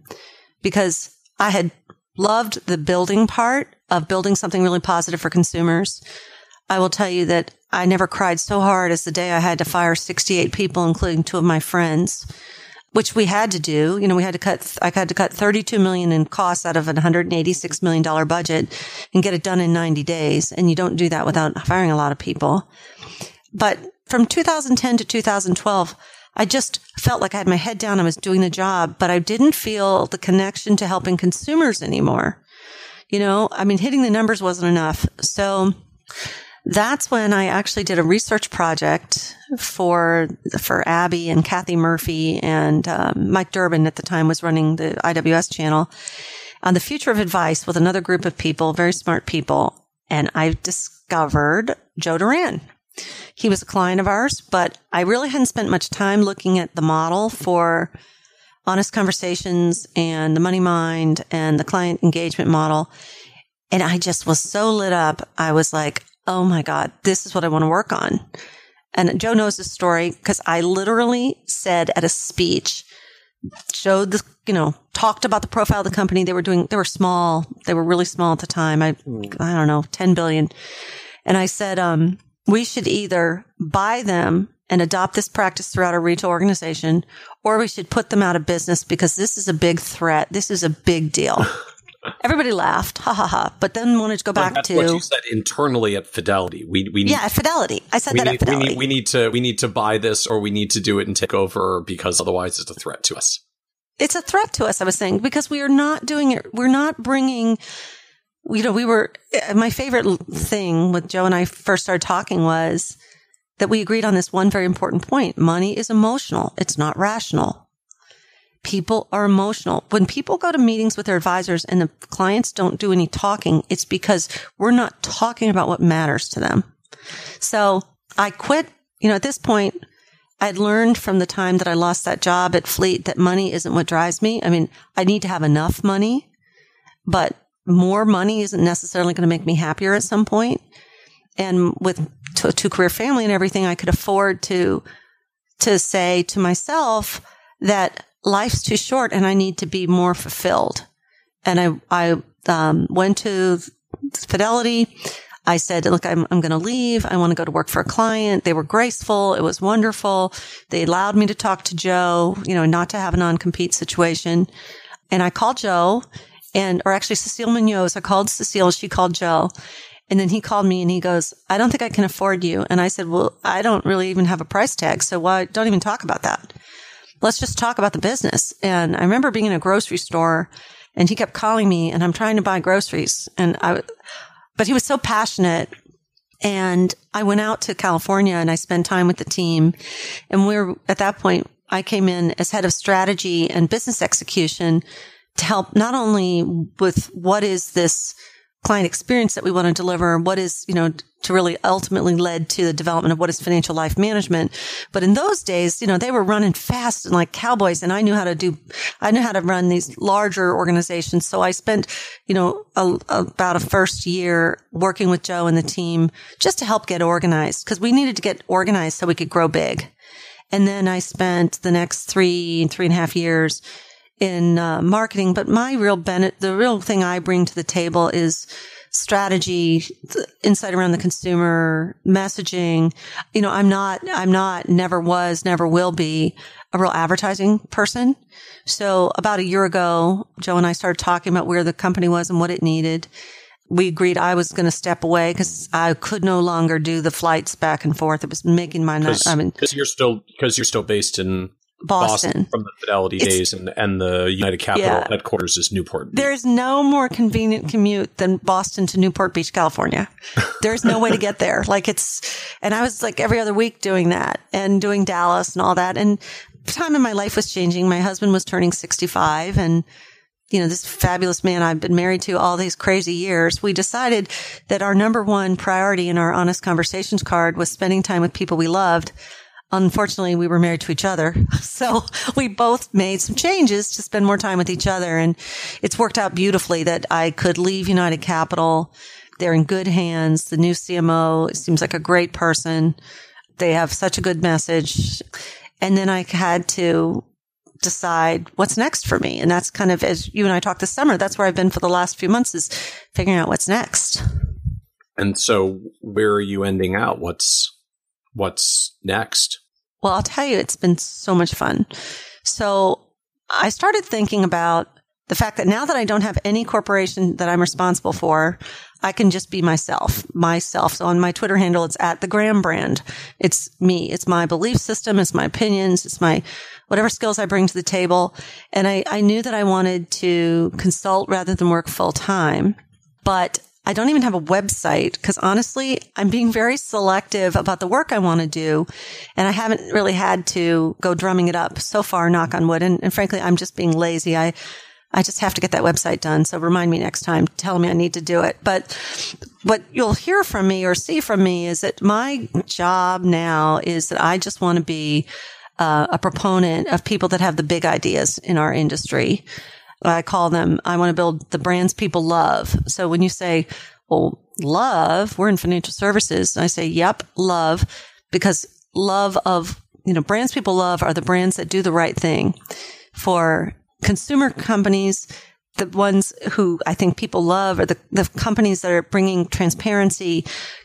S2: because I had loved the building part of building something really positive for consumers. I will tell you that I never cried so hard as the day I had to fire 68 people, including two of my friends, which we had to do. You know, we had to cut, I had to cut 32 million in costs out of an 186 million dollar budget and get it done in 90 days. And you don't do that without firing a lot of people. But from 2010 to 2012, I just felt like I had my head down. I was doing the job, but I didn't feel the connection to helping consumers anymore. You know, I mean, hitting the numbers wasn't enough. So that's when I actually did a research project for, for Abby and Kathy Murphy and um, Mike Durbin at the time was running the IWS channel on the future of advice with another group of people, very smart people. And I discovered Joe Duran. He was a client of ours, but I really hadn't spent much time looking at the model for honest conversations and the money mind and the client engagement model. And I just was so lit up. I was like, Oh my God, this is what I want to work on. And Joe knows this story because I literally said at a speech, showed the, you know, talked about the profile of the company. They were doing, they were small. They were really small at the time. I, I don't know, 10 billion. And I said, um, we should either buy them and adopt this practice throughout our retail organization, or we should put them out of business because this is a big threat. This is a big deal. Everybody laughed, ha ha ha. But then wanted to go back to
S1: what you said internally at Fidelity. We we need,
S2: yeah, at Fidelity. I said that
S1: need,
S2: at Fidelity.
S1: We need, we need to we need to buy this, or we need to do it and take over because otherwise it's a threat to us.
S2: It's a threat to us. I was saying because we are not doing it. We're not bringing you know, we were, uh, my favorite thing with Joe and I first started talking was that we agreed on this one very important point. Money is emotional. It's not rational. people are emotional. When people go to meetings with their advisors and the clients don't do any talking, it's because we're not talking about what matters to them. So I quit, you know, at this point, I'd learned from the time that I lost that job at Fleet that money isn't what drives me. I mean, I need to have enough money, but more money isn't necessarily going to make me happier at some point. And with two career family and everything, I could afford to, to say to myself that life's too short and I need to be more fulfilled. And I, I, um, went to Fidelity. I said, look, I'm, I'm going to leave. I want to go to work for a client. They were graceful. It was wonderful. They allowed me to talk to Joe, you know, not to have a non-compete situation. And I called Joe and, or actually Cecile Munoz. I called Cecile. She called Joe. And then he called me and he goes, I don't think I can afford you. And I said, well, I don't really even have a price tag. So why don't even talk about that? Let's just talk about the business. And I remember being in a grocery store and he kept calling me and I'm trying to buy groceries. And I, but he was so passionate. And I went out to California and I spent time with the team. And we are at that point, I came in as head of strategy and business execution to help not only with what is this client experience that we want to deliver, and what is, you know, to really ultimately led to the development of what is financial life management. But in those days, you know, they were running fast and like cowboys and I knew how to do, I knew how to run these larger organizations. So I spent, you know, a, about a first year working with Joe and the team just to help get organized because we needed to get organized so we could grow big. And then I spent the next three, three and a half years in uh, marketing, but my real benefit, the real thing I bring to the table is strategy, insight around the consumer, messaging. You know, I'm not, I'm not, never was, never will be a real advertising person. So about a year ago, Joe and I started talking about where the company was and what it needed. We agreed I was going to step away because I could no longer do the flights back and forth. It was making my, I mean,
S1: because you're still, because you're still based in
S2: Boston.
S1: Boston from the Fidelity it's, days, and and the United Capital yeah. headquarters is Newport. Beach.
S2: There's no more convenient commute than Boston to Newport Beach, California. There's no way to get there. Like it's, and I was like every other week doing that and doing Dallas and all that. And time in my life was changing. My husband was turning 65 and you know, this fabulous man I've been married to all these crazy years, we decided that our number one priority in our honest conversations card was spending time with people we loved unfortunately we were married to each other. So we both made some changes to spend more time with each other. And it's worked out beautifully that I could leave United Capital. They're in good hands. The new CMO seems like a great person. They have such a good message. And then I had to decide what's next for me. And that's kind of as you and I talked this summer, that's where I've been for the last few months is figuring out what's next.
S1: And so where are you ending out? What's what's next?
S2: Well, I'll tell you, it's been so much fun. So I started thinking about the fact that now that I don't have any corporation that I'm responsible for, I can just be myself, myself. So on my Twitter handle, it's at the Graham brand. It's me. It's my belief system. It's my opinions. It's my whatever skills I bring to the table. And I, I knew that I wanted to consult rather than work full time, but I don't even have a website because honestly, I'm being very selective about the work I want to do. And I haven't really had to go drumming it up so far, knock on wood. And, and, frankly, I'm just being lazy. I, I just have to get that website done. So remind me next time, tell me I need to do it. But what you'll hear from me or see from me is that my job now is that I just want to be uh, a proponent of people that have the big ideas in our industry. I call them, I want to build the brands people love. So when you say, well, love, we're in financial services. I say, yep, love, because love of, you know, brands people love are the brands that do the right thing for consumer companies. The ones who I think people love are the, the companies that are bringing transparency,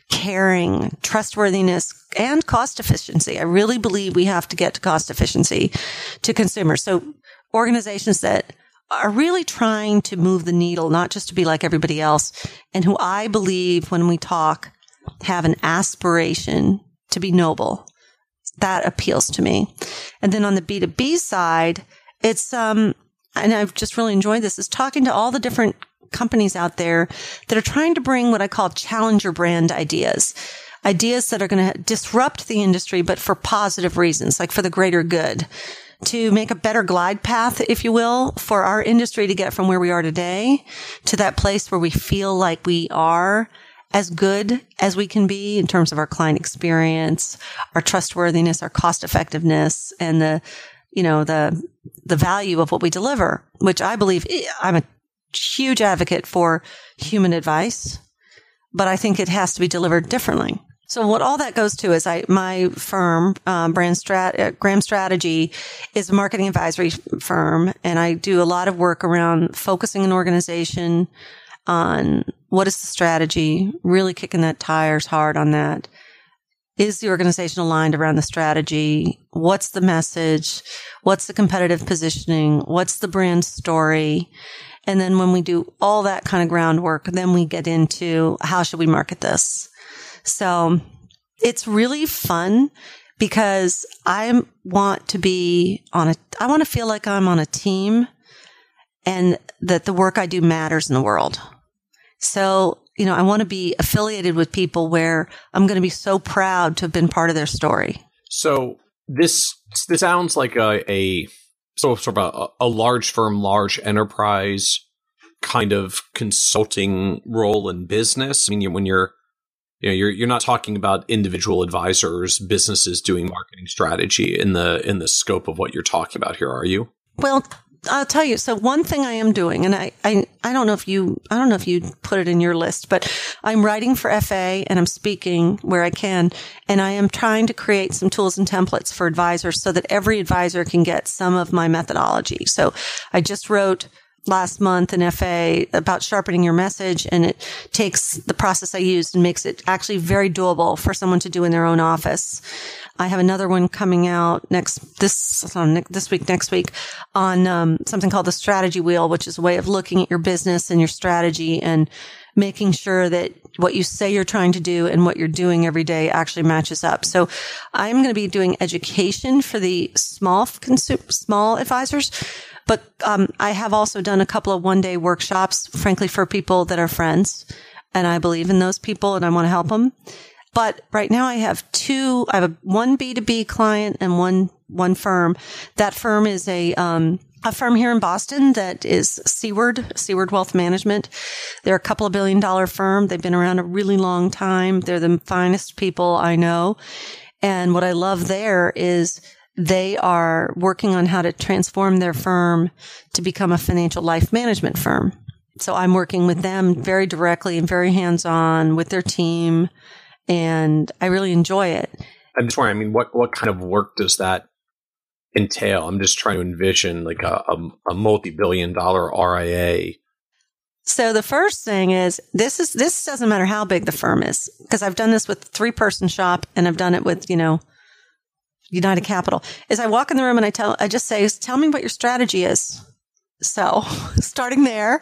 S2: caring, trustworthiness, and cost efficiency. I really believe we have to get to cost efficiency to consumers. So organizations that are really trying to move the needle, not just to be like everybody else, and who I believe when we talk have an aspiration to be noble. That appeals to me. And then on the B2B side, it's, um, and I've just really enjoyed this, is talking to all the different companies out there that are trying to bring what I call challenger brand ideas. Ideas that are going to disrupt the industry, but for positive reasons, like for the greater good. To make a better glide path, if you will, for our industry to get from where we are today to that place where we feel like we are as good as we can be in terms of our client experience, our trustworthiness, our cost effectiveness, and the, you know, the, the value of what we deliver, which I believe I'm a huge advocate for human advice, but I think it has to be delivered differently. So what all that goes to is I, my firm, um, brand strat, uh, Graham Strategy is a marketing advisory firm and I do a lot of work around focusing an organization on what is the strategy, really kicking that tires hard on that. Is the organization aligned around the strategy? What's the message? What's the competitive positioning? What's the brand story? And then when we do all that kind of groundwork, then we get into how should we market this? So it's really fun because I want to be on a, I want to feel like I'm on a team and that the work I do matters in the world. So, you know, I want to be affiliated with people where I'm going to be so proud to have been part of their story.
S1: So this, this sounds like a, a so sort of a, a large firm, large enterprise kind of consulting role in business. I mean, when you're you know, you're you're not talking about individual advisors, businesses doing marketing strategy in the in the scope of what you're talking about here, are you?
S2: Well, I'll tell you. So one thing I am doing, and I, I, I don't know if you, I don't know if you put it in your list, but I'm writing for FA and I'm speaking where I can. And I am trying to create some tools and templates for advisors so that every advisor can get some of my methodology. So I just wrote last month in FA about sharpening your message and it takes the process I used and makes it actually very doable for someone to do in their own office. I have another one coming out next this this week next week on um, something called the strategy wheel, which is a way of looking at your business and your strategy and making sure that what you say you're trying to do and what you're doing every day actually matches up. So I'm going to be doing education for the small small advisors. But um, I have also done a couple of one day workshops, frankly, for people that are friends. And I believe in those people and I want to help them. But right now I have two, I have a, one B2B client and one, one firm. That firm is a, um, a firm here in Boston that is Seaward, Seaward Wealth Management. They're a couple of billion dollar firm. They've been around a really long time. They're the finest people I know. And what I love there is they are working on how to transform their firm to become a financial life management firm. So I'm working with them very directly and very hands on with their team and I really enjoy it.
S1: I'm just wondering, I mean, what, what kind of work does that entail? I'm just trying to envision like a, a, a multi-billion dollar RIA.
S2: So the first thing is this is, this doesn't matter how big the firm is because I've done this with three person shop and I've done it with, you know, United Capital is I walk in the room and I tell, I just say, tell me what your strategy is. So starting there,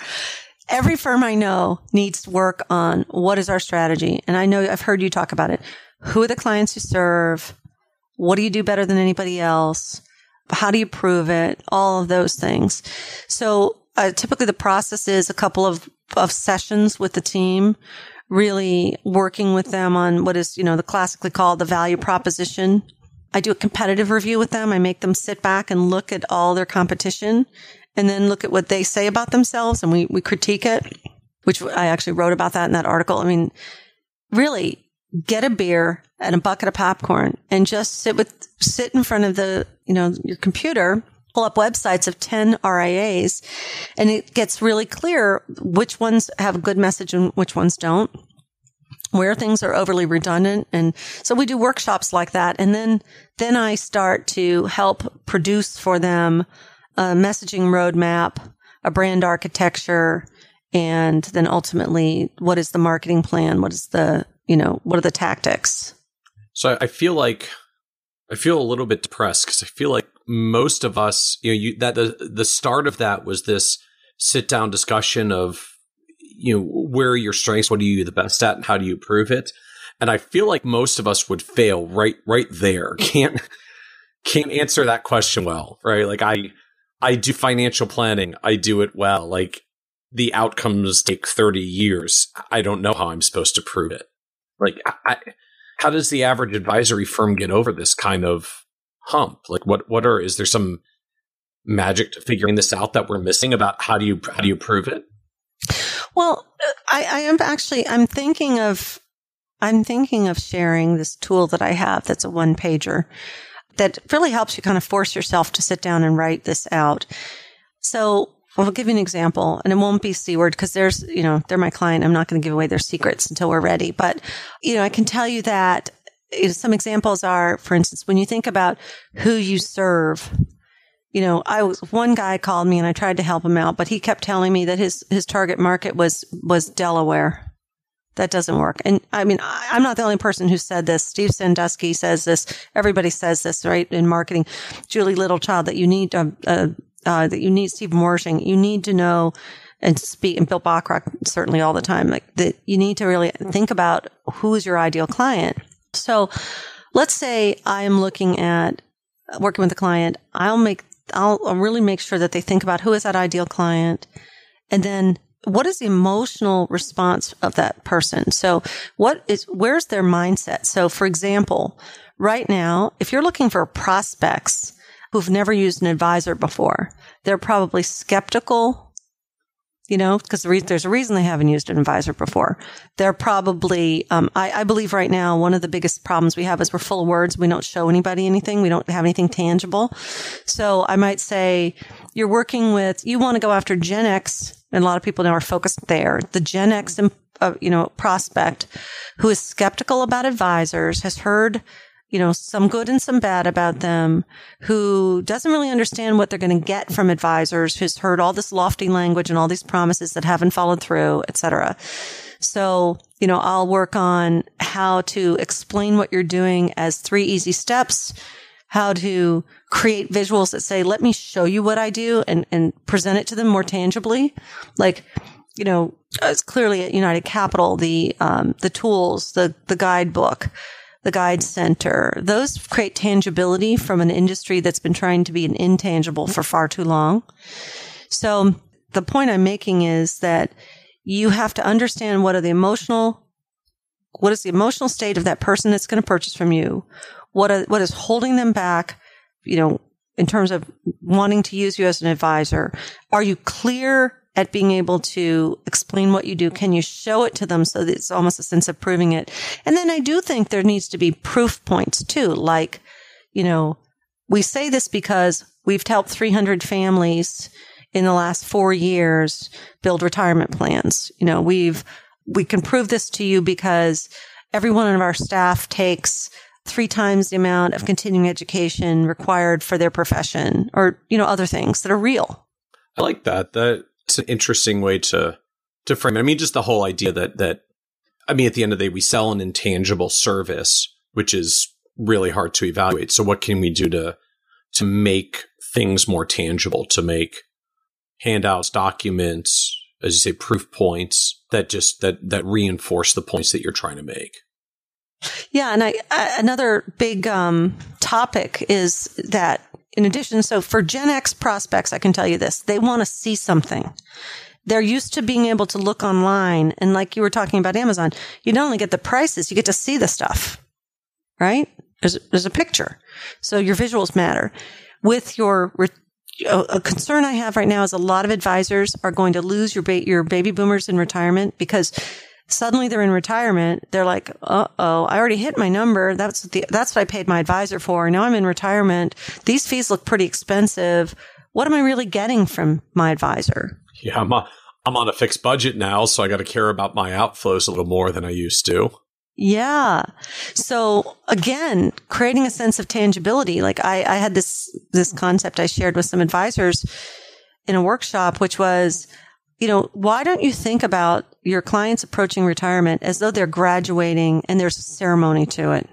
S2: every firm I know needs to work on what is our strategy. And I know I've heard you talk about it. Who are the clients you serve? What do you do better than anybody else? How do you prove it? All of those things. So uh, typically the process is a couple of, of sessions with the team, really working with them on what is, you know, the classically called the value proposition. I do a competitive review with them. I make them sit back and look at all their competition and then look at what they say about themselves and we, we critique it, which I actually wrote about that in that article. I mean, really get a beer and a bucket of popcorn and just sit with, sit in front of the, you know, your computer, pull up websites of 10 RIAs and it gets really clear which ones have a good message and which ones don't where things are overly redundant. And so we do workshops like that. And then, then I start to help produce for them a messaging roadmap, a brand architecture, and then ultimately, what is the marketing plan? What is the, you know, what are the tactics?
S1: So I feel like I feel a little bit depressed because I feel like most of us, you know, you, that the the start of that was this sit down discussion of, you know, where are your strengths? What are you the best at? And how do you prove it? And I feel like most of us would fail right, right there. Can't, can't answer that question well, right? Like I, I do financial planning. I do it well. Like the outcomes take 30 years. I don't know how I'm supposed to prove it. Like, I, how does the average advisory firm get over this kind of hump? Like what what are is there some magic to figuring this out that we're missing about how do you how do you prove it?
S2: Well, I, I am actually I'm thinking of I'm thinking of sharing this tool that I have that's a one pager that really helps you kind of force yourself to sit down and write this out. So I'll give you an example and it won't be Seaward because there's, you know, they're my client. I'm not going to give away their secrets until we're ready. But, you know, I can tell you that you know, some examples are, for instance, when you think about who you serve, you know, I was one guy called me and I tried to help him out, but he kept telling me that his his target market was was Delaware. That doesn't work. And I mean, I'm not the only person who said this. Steve Sanduski says this. Everybody says this, right? In marketing, Julie Littlechild, that you need, uh, uh, uh, that you need Steve Wershing. You need to know and speak, and Bill Bachrach certainly all the time, like that you need to really think about who is your ideal client. So let's say I am looking at working with a client. I'll make, I'll, I'll really make sure that they think about who is that ideal client and then what is the emotional response of that person? So what is, where's their mindset? So for example, right now, if you're looking for prospects who've never used an advisor before, they're probably skeptical you know, because the there's a reason they haven't used an advisor before. They're probably, um, I, I, believe right now, one of the biggest problems we have is we're full of words. We don't show anybody anything. We don't have anything tangible. So I might say you're working with, you want to go after Gen X and a lot of people now are focused there. The Gen X, uh, you know, prospect who is skeptical about advisors has heard, you know, some good and some bad about them, who doesn't really understand what they're going to get from advisors, who's heard all this lofty language and all these promises that haven't followed through, etc. So, you know, I'll work on how to explain what you're doing as three easy steps how to create visuals that say, let me show you what I do and, and present it to them more tangibly. Like, you know, it's clearly at United Capital, the, um, the tools, the, the guidebook, the guide center, those create tangibility from an industry that's been trying to be an intangible for far too long. So the point I'm making is that you have to understand what are the emotional what is the emotional state of that person that's going to purchase from you? What are, what is holding them back? You know, in terms of wanting to use you as an advisor, are you clear at being able to explain what you do? Can you show it to them so that it's almost a sense of proving it? And then I do think there needs to be proof points too, like, you know, we say this because we've helped 300 families in the last four years build retirement plans. You know, we've, we can prove this to you because every one of our staff takes three times the amount of continuing education required for their profession or, you know, other things that are real.
S1: I like that. That's an interesting way to, to frame it. I mean, just the whole idea that, that, I mean, at the end of the day, we sell an intangible service, which is really hard to evaluate. So what can we do to, to make things more tangible, to make handouts, documents, as you say, proof points that just, that, that reinforce the points that you're trying to make?
S2: Yeah, and I, I, another big um, topic is that in addition, so for Gen X prospects, I can tell you this: they want to see something. They're used to being able to look online, and like you were talking about Amazon, you not only get the prices, you get to see the stuff, right? There's there's a picture, so your visuals matter. With your a concern I have right now is a lot of advisors are going to lose your ba- your baby boomers in retirement because Suddenly they're in retirement. They're like, uh oh, I already hit my number. That's the, that's what I paid my advisor for. Now I'm in retirement. These fees look pretty expensive. What am I really getting from my advisor?
S1: Yeah, I'm, a, I'm on a fixed budget now, so I got to care about my outflows a little more than I used to.
S2: Yeah. So again, creating a sense of tangibility. Like I, I had this, this concept I shared with some advisors in a workshop, which was, you know, why don't you think about your clients approaching retirement as though they're graduating and there's a ceremony to it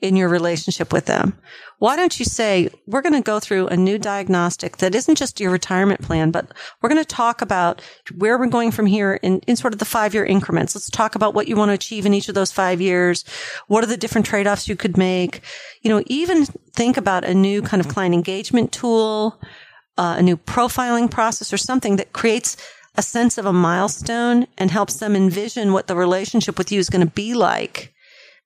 S2: in your relationship with them? Why don't you say, we're going to go through a new diagnostic that isn't just your retirement plan, but we're going to talk about where we're going from here in, in sort of the five year increments. Let's talk about what you want to achieve in each of those five years. What are the different trade offs you could make? You know, even think about a new kind of client engagement tool, uh, a new profiling process or something that creates a sense of a milestone and helps them envision what the relationship with you is going to be like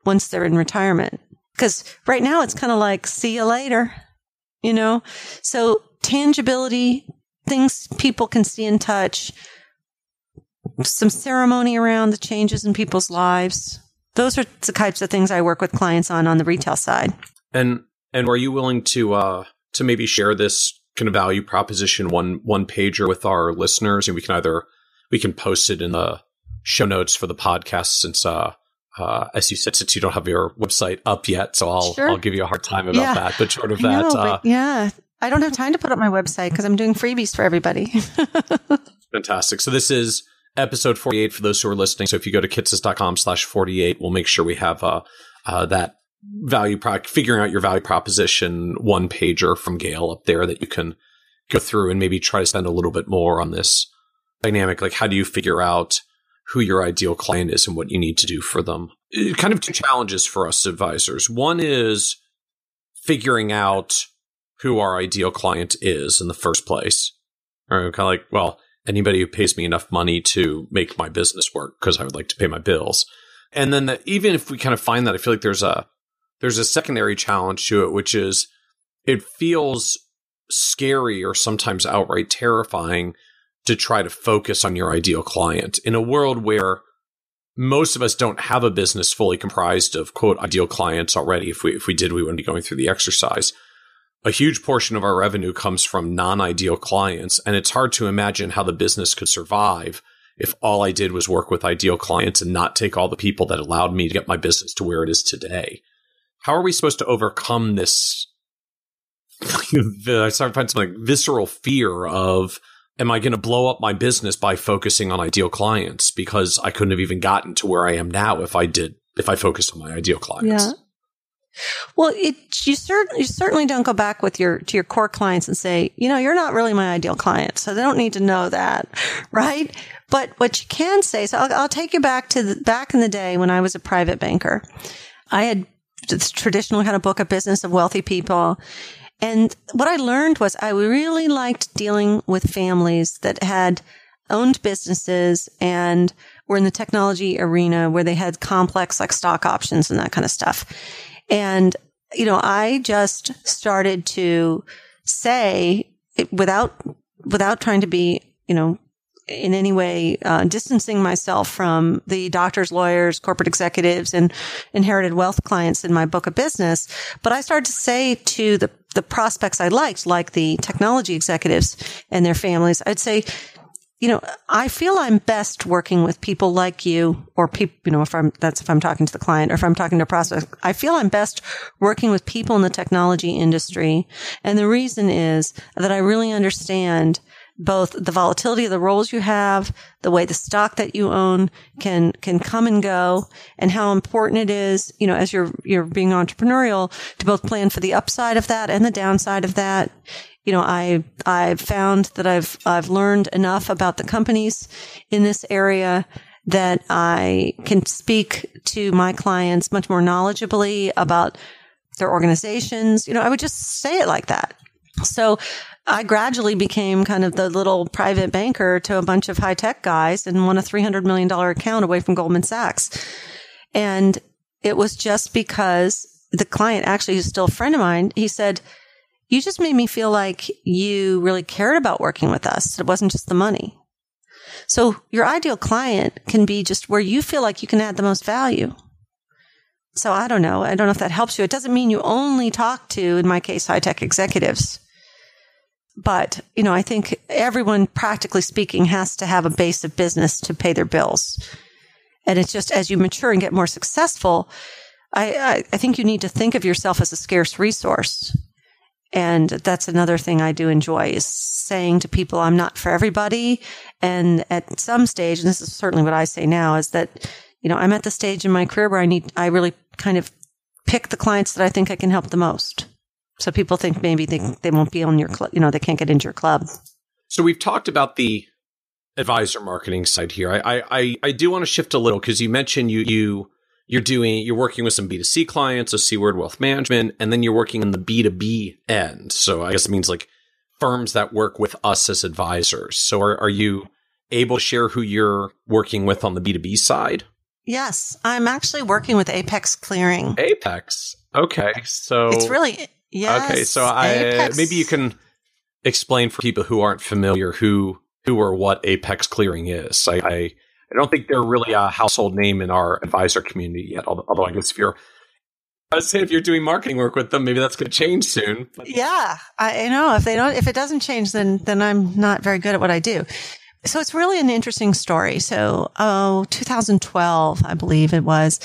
S2: once they're in retirement. Cause right now it's kind of like, see you later, you know? So tangibility, things people can see and touch, some ceremony around the changes in people's lives. Those are the types of things I work with clients on on the retail side.
S1: And and are you willing to uh to maybe share this kind of value proposition one one pager with our listeners and we can either we can post it in the show notes for the podcast since uh uh, as you said, since you don't have your website up yet, so I'll sure. I'll give you a hard time about yeah. that. But short of that, know, uh,
S2: yeah, I don't have time to put up my website because I'm doing freebies for everybody.
S1: fantastic. So this is episode 48 for those who are listening. So if you go to kitces.com slash 48, we'll make sure we have uh, uh, that value pro- figuring out your value proposition one pager from Gail up there that you can go through and maybe try to spend a little bit more on this dynamic. Like, how do you figure out who your ideal client is and what you need to do for them? Uh, kind of two challenges for us advisors. One is figuring out who our ideal client is in the first place. Or kind of like, well, anybody who pays me enough money to make my business work because I would like to pay my bills. And then the, even if we kind of find that, I feel like there's a there's a secondary challenge to it, which is it feels scary or sometimes outright terrifying to try to focus on your ideal client in a world where most of us don't have a business fully comprised of quote ideal clients already. If we if we did, we wouldn't be going through the exercise a huge portion of our revenue comes from non ideal clients. And it's hard to imagine how the business could survive if all I did was work with ideal clients and not take all the people that allowed me to get my business to where it is today. How are we supposed to overcome this? I start to find some like visceral fear of, am I going to blow up my business by focusing on ideal clients? Because I couldn't have even gotten to where I am now if I did, if I focused on my ideal clients.
S2: Yeah. Well, it, you, certainly you certainly don't go back with your to your core clients and say, you know, you're not really my ideal client, so they don't need to know that, right? But what you can say, so I'll, I'll take you back to the, back in the day when I was a private banker. I had traditional kind of book of business of wealthy people. And what I learned was I really liked dealing with families that had owned businesses and were in the technology arena where they had complex like stock options and that kind of stuff. And, you know, I just started to say without, without trying to be, you know, in any way uh, distancing myself from the doctors, lawyers, corporate executives, and inherited wealth clients in my book of business. But I started to say to the the prospects I liked, like the technology executives and their families, I'd say, you know, I feel I'm best working with people like you or people, you know, if I'm, that's if I'm talking to the client or if I'm talking to a prospect, I feel I'm best working with people in the technology industry. And the reason is that I really understand both the volatility of the roles you have, the way the stock that you own can, can come and go and how important it is, you know, as you're, you're being entrepreneurial to both plan for the upside of that and the downside of that you know, I, I've found that I've, I've learned enough about the companies in this area that I can speak to my clients much more knowledgeably about their organizations. You know, I would just say it like that. So I gradually became kind of the little private banker to a bunch of high tech guys and won a $300 million account away from Goldman Sachs. And it was just because the client actually is still a friend of mine. He said, you just made me feel like you really cared about working with us. It wasn't just the money. So your ideal client can be just where you feel like you can add the most value. So I don't know. I don't know if that helps you. It doesn't mean you only talk to, in my case, high tech executives. But, you know, I think everyone, practically speaking, has to have a base of business to pay their bills. And it's just as you mature and get more successful, I, I, think you need to think of yourself as a scarce resource. And that's another thing I do enjoy is saying to people, I'm not for everybody. And at some stage, and this is certainly what I say now is that, you know, I'm at the stage in my career where I need, I really kind of pick the clients that I think I can help the most. So people think maybe they, they won't be on your club, you know, they can't get into your club.
S1: So we've talked about the advisor marketing side here. I, I, I do want to shift a little because you mentioned you, you, you're doing you're working with some b2c clients so Seaward wealth management and then you're working in the b2b end. So i guess it means like firms that work with us as advisors. So are, are you able to share who you're working with on the b2b side?
S2: Yes i'm actually working with apex clearing.
S1: Apex? Okay, so
S2: it's really yes.
S1: Okay, so I Apex. maybe you can explain for people who aren't familiar who who or what Apex Clearing is. I, I I don't think they're really a household name in our advisor community yet. Although I guess if you're I would say if you're doing marketing work with them, maybe that's going to change soon.
S2: Yeah, I know. If they don't, if it doesn't change, then then I'm not very good at what I do. So it's really an interesting story. So, oh, 2012, I believe it was.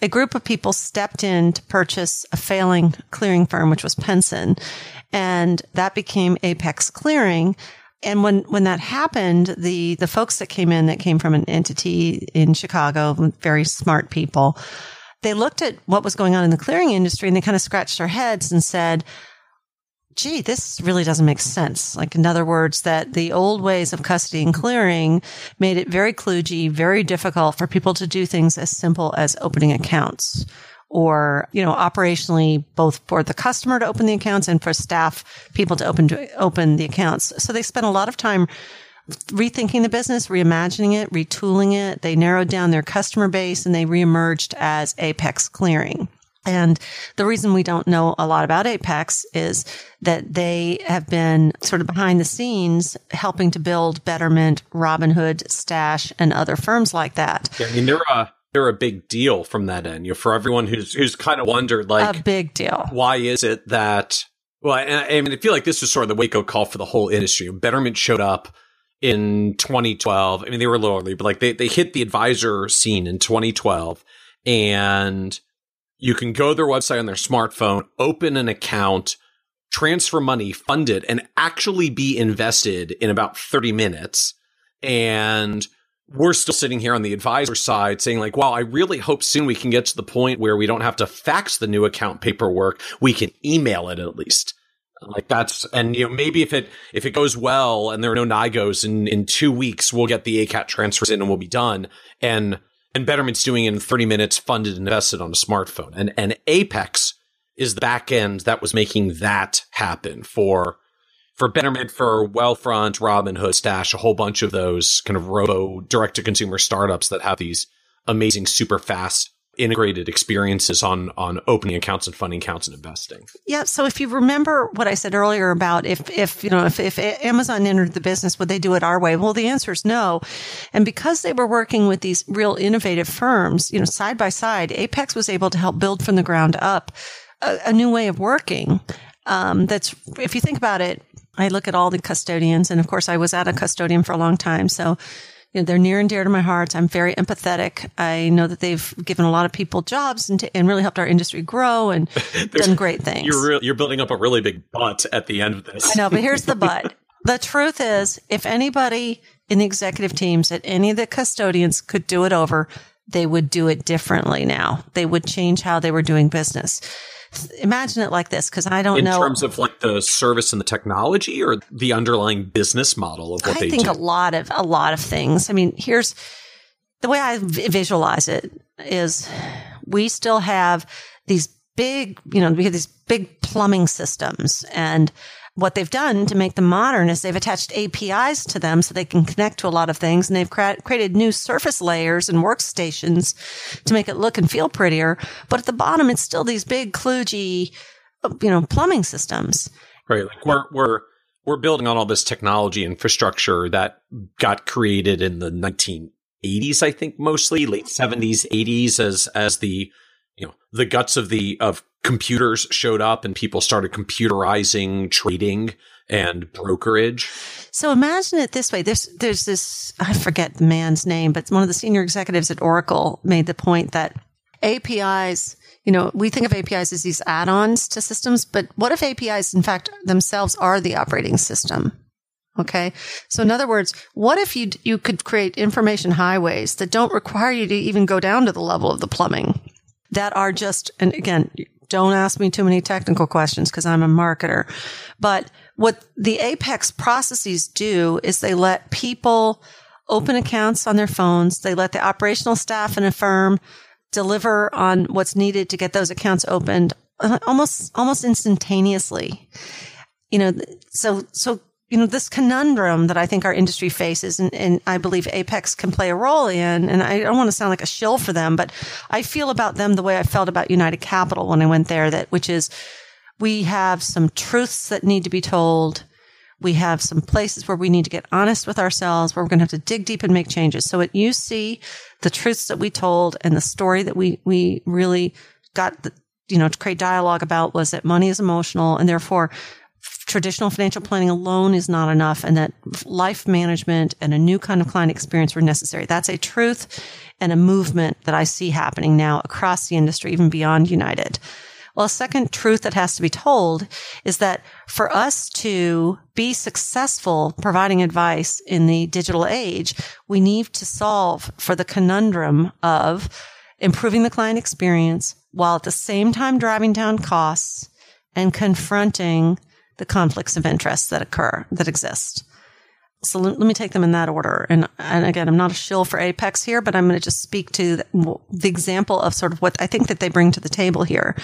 S2: A group of people stepped in to purchase a failing clearing firm, which was Penson, and that became Apex Clearing. And when, when that happened, the, the folks that came in that came from an entity in Chicago, very smart people, they looked at what was going on in the clearing industry and they kind of scratched their heads and said, gee, this really doesn't make sense. Like, in other words, that the old ways of custody and clearing made it very kludgy, very difficult for people to do things as simple as opening accounts or, you know, operationally both for the customer to open the accounts and for staff people to open, to open the accounts. So they spent a lot of time rethinking the business, reimagining it, retooling it. They narrowed down their customer base and they reemerged as Apex Clearing. And the reason we don't know a lot about Apex is that they have been sort of behind the scenes helping to build Betterment, Robinhood, Stash, and other firms like that.
S1: Yeah, I mean, they're a, they're a big deal from that end. You know, for everyone who's, who's kind of wondered, like,
S2: a big deal.
S1: Why is it that, well, I, I mean, I feel like this was sort of the wake up call for the whole industry. Betterment showed up in 2012. I mean, they were a little early, but like they, they hit the advisor scene in 2012 and you can go to their website on their smartphone, open an account, transfer money, fund it, and actually be invested in about 30 minutes. And we're still sitting here on the advisor side saying like, wow, I really hope soon we can get to the point where we don't have to fax the new account paperwork. We can email it at least. Like that's, and you know, maybe if it, if it goes well and there are no NIGOs in, in two weeks, we'll get the ACAT transfers in and we'll be done. And, and Betterment's doing it in 30 minutes, funded and invested on a smartphone. And, and Apex is the back end that was making that happen for, for Betterment, for Wealthfront, Robinhood, Stash, a whole bunch of those kind of robo direct to consumer startups that have these amazing, super fast integrated experiences on on opening accounts and funding accounts and investing.
S2: Yeah. So if you remember what I said earlier about if if you know if, if Amazon entered the business, would they do it our way? Well, the answer is no. And because they were working with these real innovative firms, you know, side by side, Apex was able to help build from the ground up a, a new way of working. Um, that's if you think about it, I look at all the custodians, and of course, I was at a custodian for a long time, so you know, they're near and dear to my heart. I'm very empathetic. I know that they've given a lot of people jobs and, and really helped our industry grow and done great things.
S1: You're, re- you're building up a really big butt at the end of this.
S2: I know, but here's the but. the truth is, if anybody in the executive teams at any of the custodians could do it over, they would do it differently now. They would change how they were doing business imagine it like this because I don't
S1: in
S2: know
S1: in terms of like the service and the technology or the underlying business model of what they do,
S2: I
S1: they
S2: think
S1: do.
S2: a lot of a lot of things. I mean, here's the way I visualize it is we still have these big, you know, we have these big plumbing systems and what they've done to make them modern is they've attached APIs to them so they can connect to a lot of things and they've cre- created new surface layers and workstations to make it look and feel prettier. But at the bottom, it's still these big kludgy, you know, plumbing systems.
S1: Right. Like we're, we're, we're building on all this technology infrastructure that got created in the 1980s, I think mostly late 70s, 80s as, as the, you know, the guts of the, of computers showed up and people started computerizing trading and brokerage.
S2: So imagine it this way. There's, there's this, I forget the man's name, but one of the senior executives at Oracle made the point that APIs, you know, we think of APIs as these add-ons to systems, but what if APIs, in fact, themselves are the operating system? Okay. So in other words, what if you, you could create information highways that don't require you to even go down to the level of the plumbing? That are just, and again, don't ask me too many technical questions because I'm a marketer. But what the Apex processes do is they let people open accounts on their phones. They let the operational staff in a firm deliver on what's needed to get those accounts opened uh, almost, almost instantaneously. You know, so, so you know, this conundrum that I think our industry faces and, and, I believe Apex can play a role in, and I don't want to sound like a shill for them, but I feel about them the way I felt about United Capital when I went there, that, which is we have some truths that need to be told. We have some places where we need to get honest with ourselves, where we're going to have to dig deep and make changes. So at UC, the truths that we told and the story that we, we really got the, you know, to create dialogue about was that money is emotional and therefore traditional financial planning alone is not enough and that life management and a new kind of client experience were necessary. That's a truth and a movement that I see happening now across the industry, even beyond United. Well, a second truth that has to be told is that for us to be successful providing advice in the digital age, we need to solve for the conundrum of improving the client experience while at the same time driving down costs and confronting the conflicts of interest that occur, that exist. So let, me take them in that order. And, and again, I'm not a shill for Apex here, but I'm going to just speak to the, the example of sort of what I think that they bring to the table here,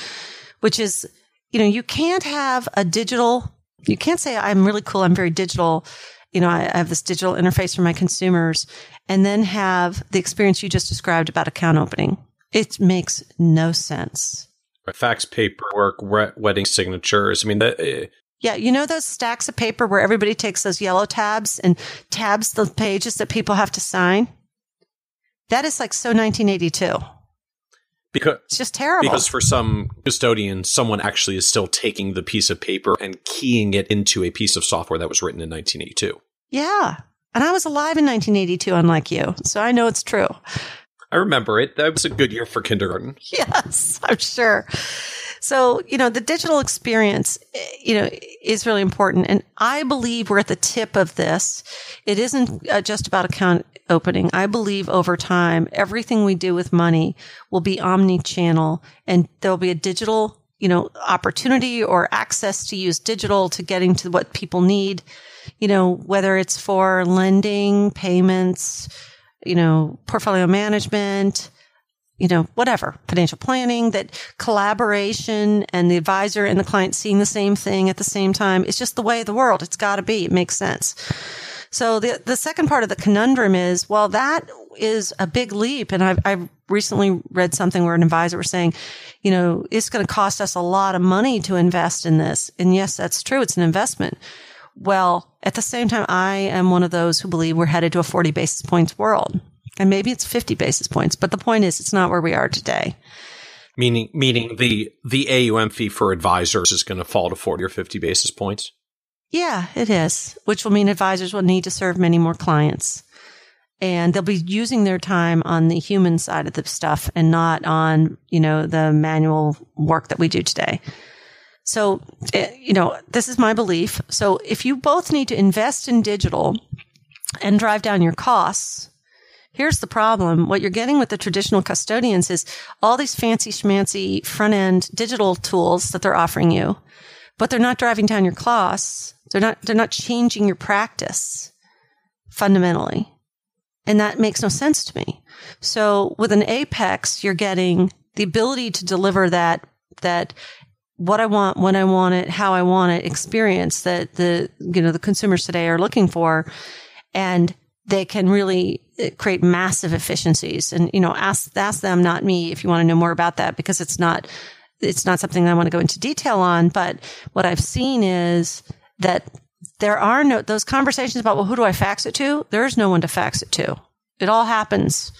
S2: which is, you know, you can't have a digital, you can't say, I'm really cool. I'm very digital. You know, I, I have this digital interface for my consumers and then have the experience you just described about account opening. It makes no sense.
S1: Fax paperwork, wedding signatures. I mean, that, eh,
S2: yeah, you know those stacks of paper where everybody takes those yellow tabs and tabs the pages that people have to sign? That is like so 1982.
S1: Because
S2: it's just terrible.
S1: Because for some custodian, someone actually is still taking the piece of paper and keying it into a piece of software that was written in 1982.
S2: Yeah. And I was alive in 1982, unlike you. So I know it's true.
S1: I remember it. That was a good year for kindergarten.
S2: Yes, I'm sure. So, you know, the digital experience, you know, is really important. And I believe we're at the tip of this. It isn't uh, just about account opening. I believe over time, everything we do with money will be omni-channel and there'll be a digital, you know, opportunity or access to use digital to getting to what people need, you know, whether it's for lending, payments, you know, portfolio management, you know, whatever, financial planning, that collaboration and the advisor and the client seeing the same thing at the same time. It's just the way of the world. It's got to be. It makes sense. So the, the second part of the conundrum is, well, that is a big leap. And I've, I've recently read something where an advisor was saying, you know, it's going to cost us a lot of money to invest in this. And yes, that's true. It's an investment. Well, at the same time, I am one of those who believe we're headed to a 40 basis points world. And maybe it's 50 basis points, but the point is it's not where we are today.
S1: Meaning, meaning the, the AUM fee for advisors is going to fall to 40 or 50 basis points?
S2: Yeah, it is, which will mean advisors will need to serve many more clients. And they'll be using their time on the human side of the stuff and not on, you know, the manual work that we do today. So, eh, you know, this is my belief. So if you both need to invest in digital and drive down your costs, Here's the problem. What you're getting with the traditional custodians is all these fancy schmancy front end digital tools that they're offering you, but they're not driving down your costs. They're not, they're not changing your practice fundamentally. And that makes no sense to me. So with an Apex, you're getting the ability to deliver that, that what I want, when I want it, how I want it experience that the, you know, the consumers today are looking for. And they can really Uh, create massive efficiencies. And, you know, ask, ask them, not me, if you want to know more about that, because it's not, it's not something I want to go into detail on. But what I've seen is that there are no, those conversations about, well, who do I fax it to? There's no one to fax it to. It all happens,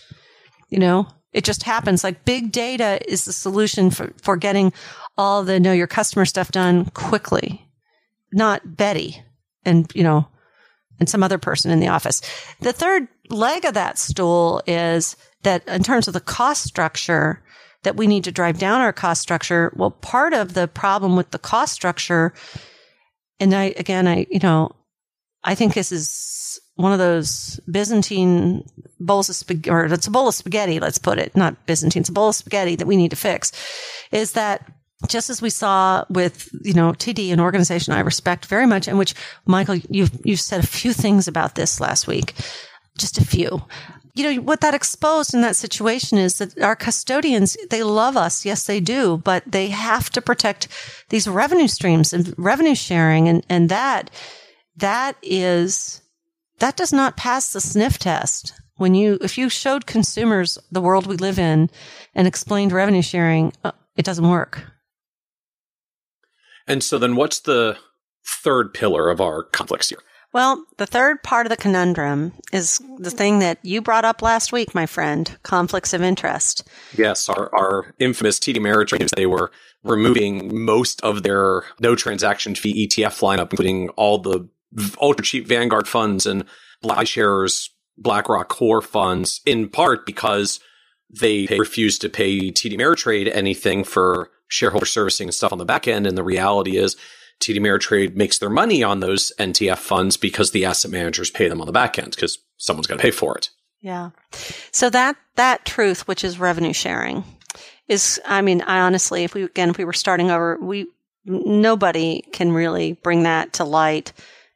S2: you know, it just happens. Like big data is the solution for, for getting all the know your customer stuff done quickly, not Betty and, you know, and some other person in the office. The third leg of that stool is that in terms of the cost structure, that we need to drive down our cost structure. Well, part of the problem with the cost structure, and I, again, I, you know, I think this is one of those Byzantine bowls of spaghetti, or it's a bowl of spaghetti, let's put it, not Byzantine, it's a bowl of spaghetti that we need to fix, is that just as we saw with, you know, TD, an organization I respect very much, and which, Michael, you've, you've said a few things about this last week, just a few. You know, what that exposed in that situation is that our custodians, they love us. Yes, they do, but they have to protect these revenue streams and revenue sharing. And, and that that is, that does not pass the sniff test. When you, if you showed consumers the world we live in and explained revenue sharing, uh, it doesn't work.
S1: And so then what's the third pillar of our conflicts here?
S2: Well, the third part of the conundrum is the thing that you brought up last week, my friend, conflicts of interest.
S1: Yes, our, our infamous TD Ameritrade, they were removing most of their no transaction fee ETF lineup, including all the ultra cheap Vanguard funds and iShares, BlackRock core funds, in part because they refused to pay TD Ameritrade anything for shareholder servicing and stuff on the back end. And the reality is TD Ameritrade makes their money on those NTF funds because the asset managers pay them on the back end because someone's going to pay for it.
S2: Yeah. So that, that truth, which is revenue sharing is, I mean, I honestly, if we, again, if we were starting over, we, nobody can really bring that to light,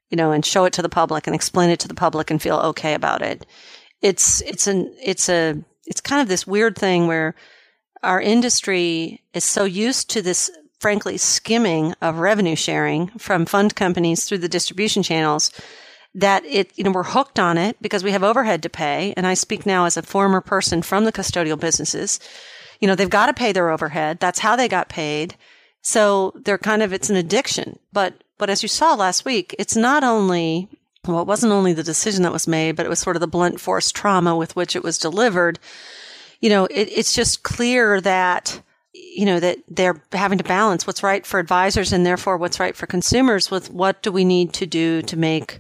S2: you know, and show it to the public and explain it to the public and feel okay about it. It's, it's an, it's a, it's kind of this weird thing where our industry is so used to this frankly skimming of revenue sharing from fund companies through the distribution channels that it, you know, we're hooked on it because we have overhead to pay. And I speak now as a former person from the custodial businesses. You know, they've got to pay their overhead. That's how they got paid. So they're kind of, it's an addiction. But, but as you saw last week, it's not only, well, it wasn't only the decision that was made, but it was sort of the blunt force trauma with which it was delivered. You know, it, it's just clear that you know, that they're having to balance what's right for advisors and therefore what's right for consumers with what do we need to do to make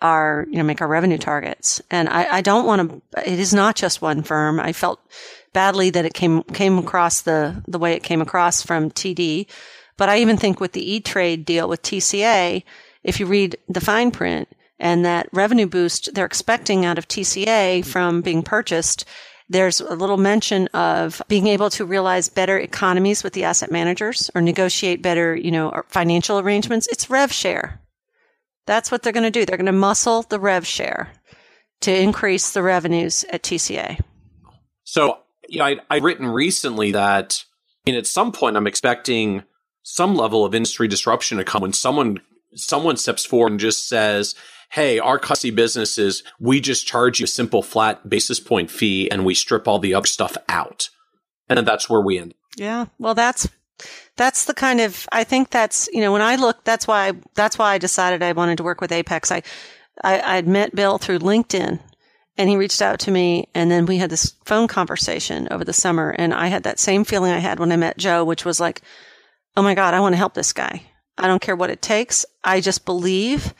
S2: our, you know, make our revenue targets. And I, I don't want to, it is not just one firm. I felt badly that it came, came across the, the way it came across from TD. But I even think with the E-Trade deal with TCA, if you read the fine print and that revenue boost they're expecting out of TCA from being purchased there's a little mention of being able to realize better economies with the asset managers or negotiate better, you know, financial arrangements. It's rev share. That's what they're going to do. They're going to muscle the rev share to increase the revenues at TCA.
S1: So, you know, I've written recently that I mean, at some point I'm expecting some level of industry disruption to come when someone someone steps forward and just says, hey, our custody business is we just charge you a simple flat basis point fee and we strip all the other stuff out. And that's where we end.
S2: Yeah. Well, that's, that's the kind of, I think that's, you know, when I look, that's why, that's why I decided I wanted to work with Apex. I, I, I'd met Bill through LinkedIn and he reached out to me and then we had this phone conversation over the summer and I had that same feeling I had when I met Joe, which was like, Oh my God, I want to help this guy. I don't care what it takes. I just believe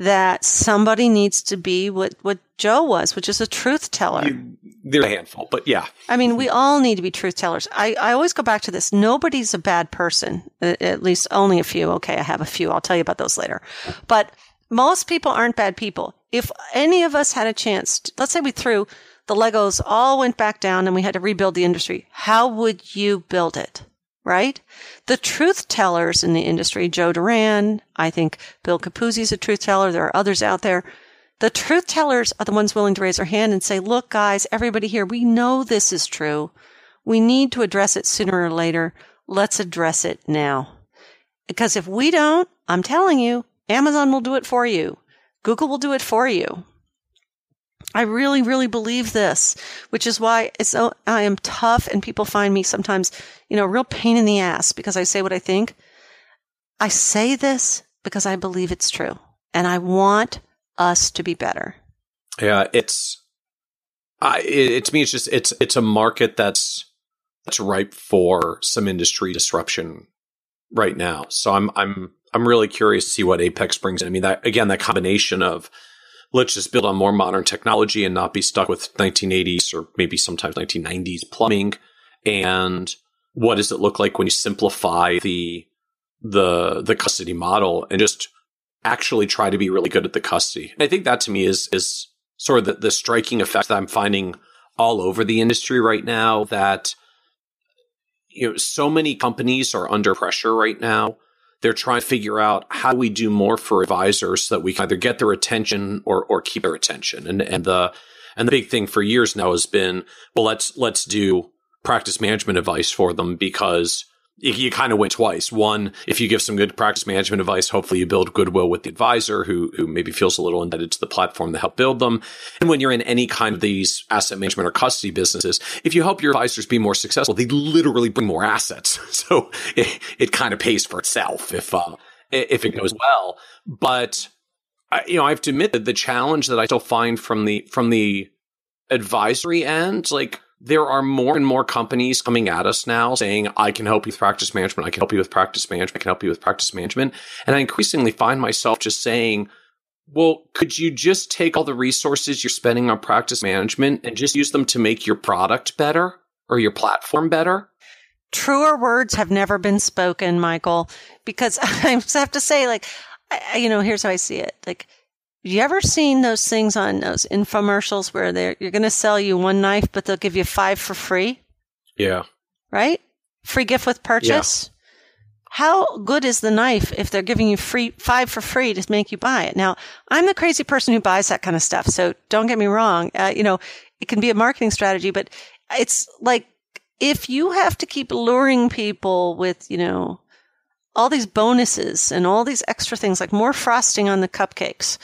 S2: that somebody needs to be what, what Joe was, which is a truth teller. You,
S1: they're a handful, but yeah.
S2: I mean, we all need to be truth tellers. I, I always go back to this. Nobody's a bad person, at least only a few. Okay, I have a few. I'll tell you about those later. But most people aren't bad people. If any of us had a chance, let's say we threw the Legos all went back down and we had to rebuild the industry, how would you build it? Right? The truth tellers in the industry, Joe Duran, I think Bill Capuzzi is a truth teller. There are others out there. The truth tellers are the ones willing to raise their hand and say, look, guys, everybody here, we know this is true. We need to address it sooner or later. Let's address it now. Because if we don't, I'm telling you, Amazon will do it for you. Google will do it for you. I really, really believe this, which is why so, I am tough and people find me sometimes, you know, real pain in the ass because I say what I think. I say this because I believe it's true and I want us to be better.
S1: Yeah, it's, I, it, it, to me, it's just, it's, it's a market that's, that's ripe for some industry disruption right now. So I'm, I'm, I'm really curious to see what Apex brings in. I mean, that, again, that combination of, let's just build on more modern technology and not be stuck with 1980s or maybe sometimes 1990s plumbing. And what does it look like when you simplify the the the custody model and just actually try to be really good at the custody? And I think that to me is is sort of the, the striking effect that I'm finding all over the industry right now that you know so many companies are under pressure right now they're trying to figure out how do we do more for advisors so that we can either get their attention or, or keep their attention. And, and the, and the big thing for years now has been, well, let's, let's do practice management advice for them because you, kind of win twice. One, if you give some good practice management advice, hopefully you build goodwill with the advisor who, who maybe feels a little indebted to the platform to help build them. And when you're in any kind of these asset management or custody businesses, if you help your advisors be more successful, they literally bring more assets. So it, it kind of pays for itself if, uh, if it goes well. But, I, you know, I have to admit that the challenge that I still find from the, from the advisory end, like, there are more and more companies coming at us now saying, I can help you with practice management. I can help you with practice management. I can help you with practice management. And I increasingly find myself just saying, well, could you just take all the resources you're spending on practice management and just use them to make your product better or your platform better?
S2: Truer words have never been spoken, Michael, because I have to say, like, I, you know, here's how I see it. Like, have you ever seen those things on those infomercials where they're you're going to sell you one knife, but they'll give you five for free?
S1: Yeah.
S2: Right? Free gift with purchase. Yeah. How good is the knife if they're giving you free five for free to make you buy it? Now, I'm the crazy person who buys that kind of stuff. So don't get me wrong. Uh, you know, it can be a marketing strategy, but it's like if you have to keep luring people with, you know, all these bonuses and all these extra things like more frosting on the cupcakes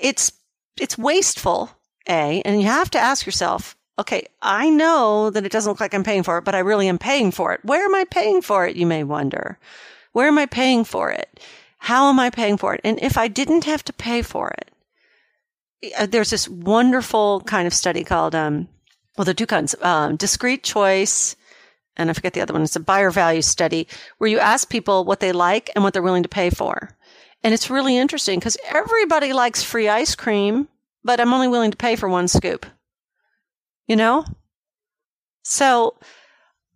S2: it's it's wasteful, A, and you have to ask yourself, okay, I know that it doesn't look like I'm paying for it, but I really am paying for it. Where am I paying for it? You may wonder. Where am I paying for it? How am I paying for it? And if I didn't have to pay for it, uh, there's this wonderful kind of study called, um, well, there are two kinds, um, discrete choice, and I forget the other one. It's a buyer value study where you ask people what they like and what they're willing to pay for. And it's really interesting because everybody likes free ice cream, but I'm only willing to pay for one scoop. You know? So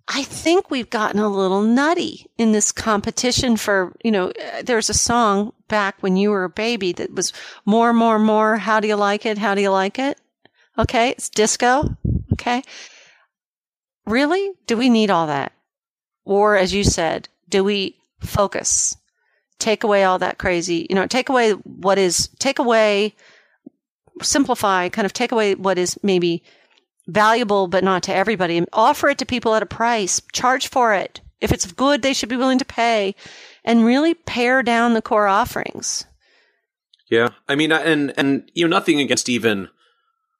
S2: I think we've gotten a little nutty in this competition for, you know, uh, there's a song back when you were a baby that was more, more, more. How do you like it? How do you like it? Okay. It's disco. Okay. Really? Do we need all that? Or as you said, do we focus? Take away all that crazy, you know, take away what is, take away, simplify, kind of take away what is maybe valuable, but not to everybody offer it to people at a price, charge for it. If it's good, they should be willing to pay and really pare down the core offerings.
S1: Yeah. I mean, and, and, you know, nothing against even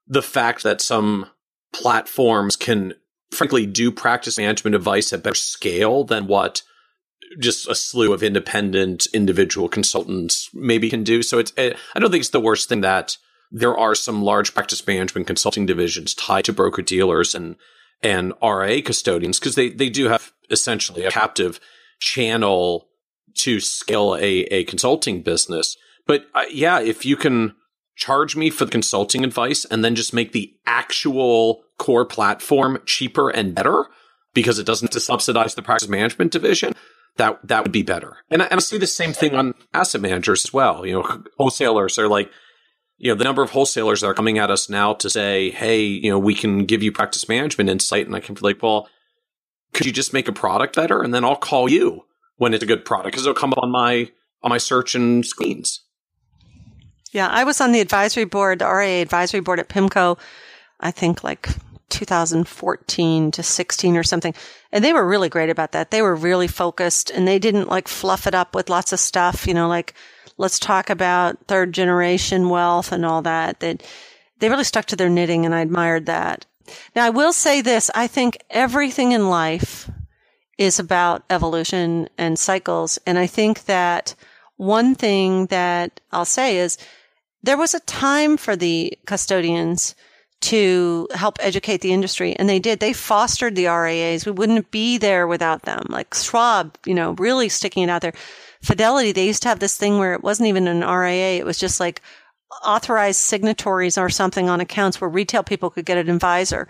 S1: the fact that some platforms can frankly do practice management advice at better scale than what just a slew of independent individual consultants maybe can do. So it's, it, I don't think it's the worst thing that there are some large practice management consulting divisions tied to broker dealers and, and RIA custodians because they, they do have essentially a captive channel to scale a, a consulting business. But uh, yeah, if you can charge me for the consulting advice and then just make the actual core platform cheaper and better because it doesn't to subsidize the practice management division, that that would be better. And I, and I see the same thing on asset managers as well. You know, wholesalers are like, you know, the number of wholesalers that are coming at us now to say, hey, you know, we can give you practice management insight, and I can be like, well, could you just make a product better, and then I'll call you when it's a good product because it'll come up on my on my search and screens.
S2: Yeah, I was on the advisory board, the RA advisory board at PIMCO. I think like 2014 to 16 or something. And they were really great about that. They were really focused and they didn't like fluff it up with lots of stuff, you know, like let's talk about third generation wealth and all that. That they really stuck to their knitting and I admired that. Now I will say this. I think everything in life is about evolution and cycles. And I think that one thing that I'll say is there was a time for the custodians to help educate the industry. And they did. They fostered the RIAs. We wouldn't be there without them. Like Schwab, you know, really sticking it out there. Fidelity, they used to have this thing where it wasn't even an RIA. It was just like authorized signatories or something on accounts where retail people could get an advisor.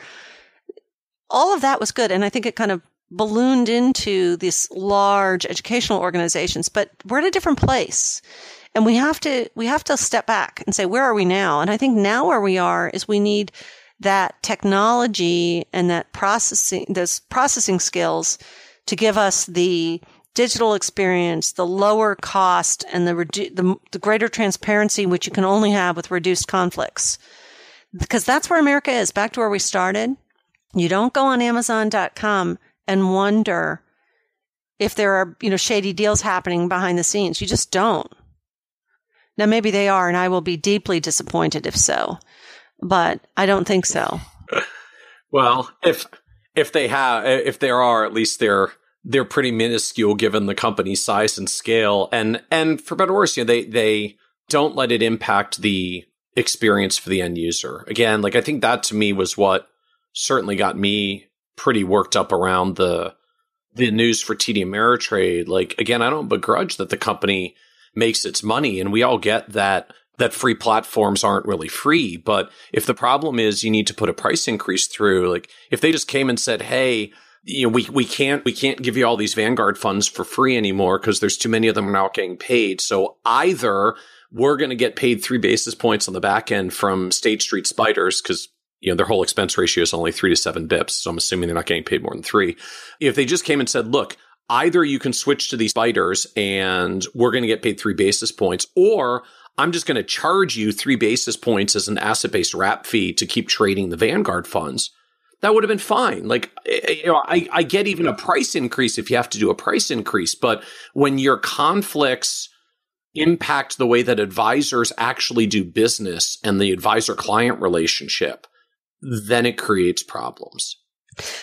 S2: All of that was good. And I think it kind of ballooned into these large educational organizations, but we're at a different place. And we have to, we have to step back and say, where are we now? And I think now where we are is we need that technology and that processing, those processing skills to give us the digital experience, the lower cost and the, redu- the, the greater transparency, which you can only have with reduced conflicts. Because that's where America is. Back to where we started. You don't go on Amazon.com and wonder, if there are, you know, shady deals happening behind the scenes. You just don't. Now, maybe they are, and I will be deeply disappointed if so, but I don't think so.
S1: well, if if they have, if there are, at least they're they're pretty minuscule given the company's size and scale, and and for better or worse, you know, they they don't let it impact the experience for the end user. Again, like I think that to me was what certainly got me pretty worked up around the the news for TD Ameritrade. Like again, I don't begrudge that the company makes its money, and we all get that that free platforms aren't really free. But if the problem is you need to put a price increase through, like if they just came and said, "Hey," you know, we, we can't we can't give you all these Vanguard funds for free anymore because there's too many of them now getting paid. So either we're going to get paid three basis points on the back end from State Street Spiders because you know their whole expense ratio is only three to seven bips. So I'm assuming they're not getting paid more than three. If they just came and said, "Look, either you can switch to these spiders and we're going to get paid three basis points, or I'm just going to charge you three basis points as an asset based wrap fee to keep trading the Vanguard funds." That would have been fine. Like, eh, eh, you know, I, I get even a price increase if you have to do a price increase, but when your conflicts impact the way that advisors actually do business and the advisor client relationship, then it creates problems.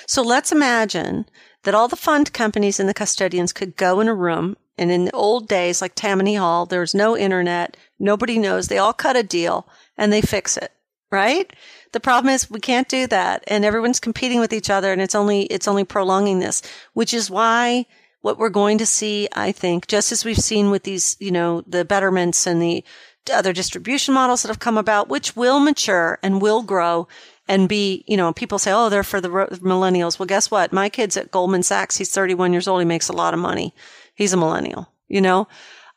S2: So let's imagine that all the fund companies and the custodians could go in a room and in the old days, like Tammany Hall, there was no internet. Nobody knows. They all cut a deal and they fix it, right? The problem is we can't do that and everyone's competing with each other and it's only, it's only prolonging this, which is why what we're going to see, I think, just as we've seen with these, you know, the betterments and the other distribution models that have come about, which will mature and will grow and be, you know, people say, oh, they're for the millennials. Well, guess what? My kid's at Goldman Sachs. He's 31 years old. He makes a lot of money. He's a millennial, you know,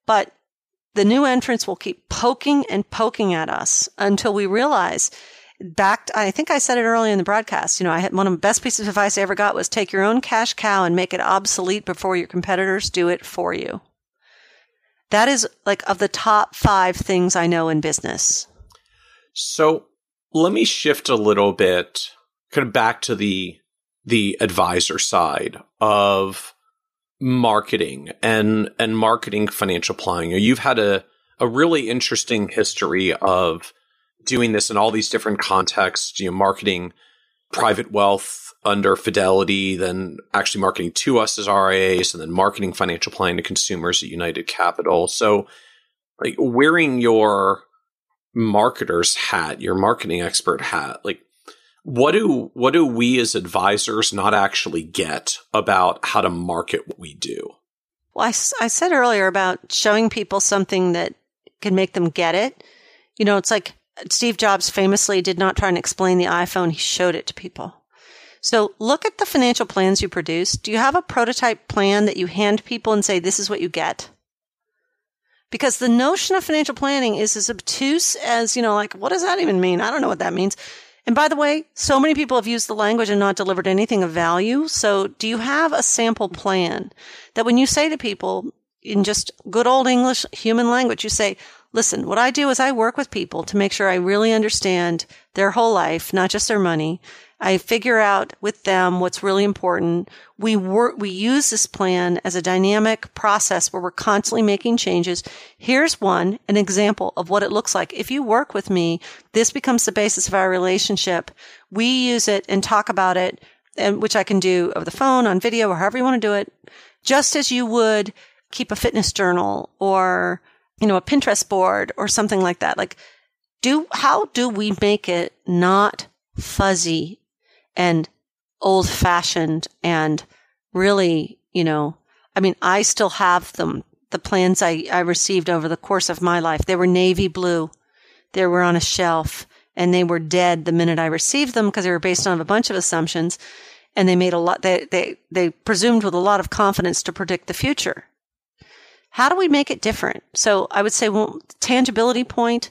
S2: but the new entrants will keep poking and poking at us until we realize backed, I think I said it earlier in the broadcast. You know, I had one of the best pieces of advice I ever got was take your own cash cow and make it obsolete before your competitors do it for you. That is like of the top five things I know in business.
S1: So let me shift a little bit kind of back to the the advisor side of marketing and and marketing financial planning. You've had a a really interesting history of doing this in all these different contexts, you know, marketing private wealth under Fidelity, then actually marketing to us as RIAs, and then marketing financial planning to consumers at United Capital. So, like wearing your marketer's hat, your marketing expert hat, like what do what do we as advisors not actually get about how to market what we do?
S2: Well, I, I said earlier about showing people something that can make them get it. You know, it's like Steve Jobs famously did not try and explain the iPhone. He showed it to people. So look at the financial plans you produce. Do you have a prototype plan that you hand people and say, this is what you get? Because the notion of financial planning is as obtuse as, you know, like, what does that even mean? I don't know what that means. And by the way, so many people have used the language and not delivered anything of value. So do you have a sample plan that when you say to people in just good old English human language, you say, listen, what I do is I work with people to make sure I really understand their whole life, not just their money. I figure out with them what's really important. We work, we use this plan as a dynamic process where we're constantly making changes. Here's one, an example of what it looks like. If you work with me, this becomes the basis of our relationship. We use it and talk about it, and which I can do over the phone, on video, or however you want to do it, just as you would keep a fitness journal or you know, a Pinterest board or something like that. Like, do, how do we make it not fuzzy and old fashioned and really, you know, I mean, I still have them, the plans I, I received over the course of my life. They were navy blue. They were on a shelf and they were dead the minute I received them because they were based on a bunch of assumptions and they made a lot, they, they, they presumed with a lot of confidence to predict the future. How do we make it different? So I would say, well, tangibility point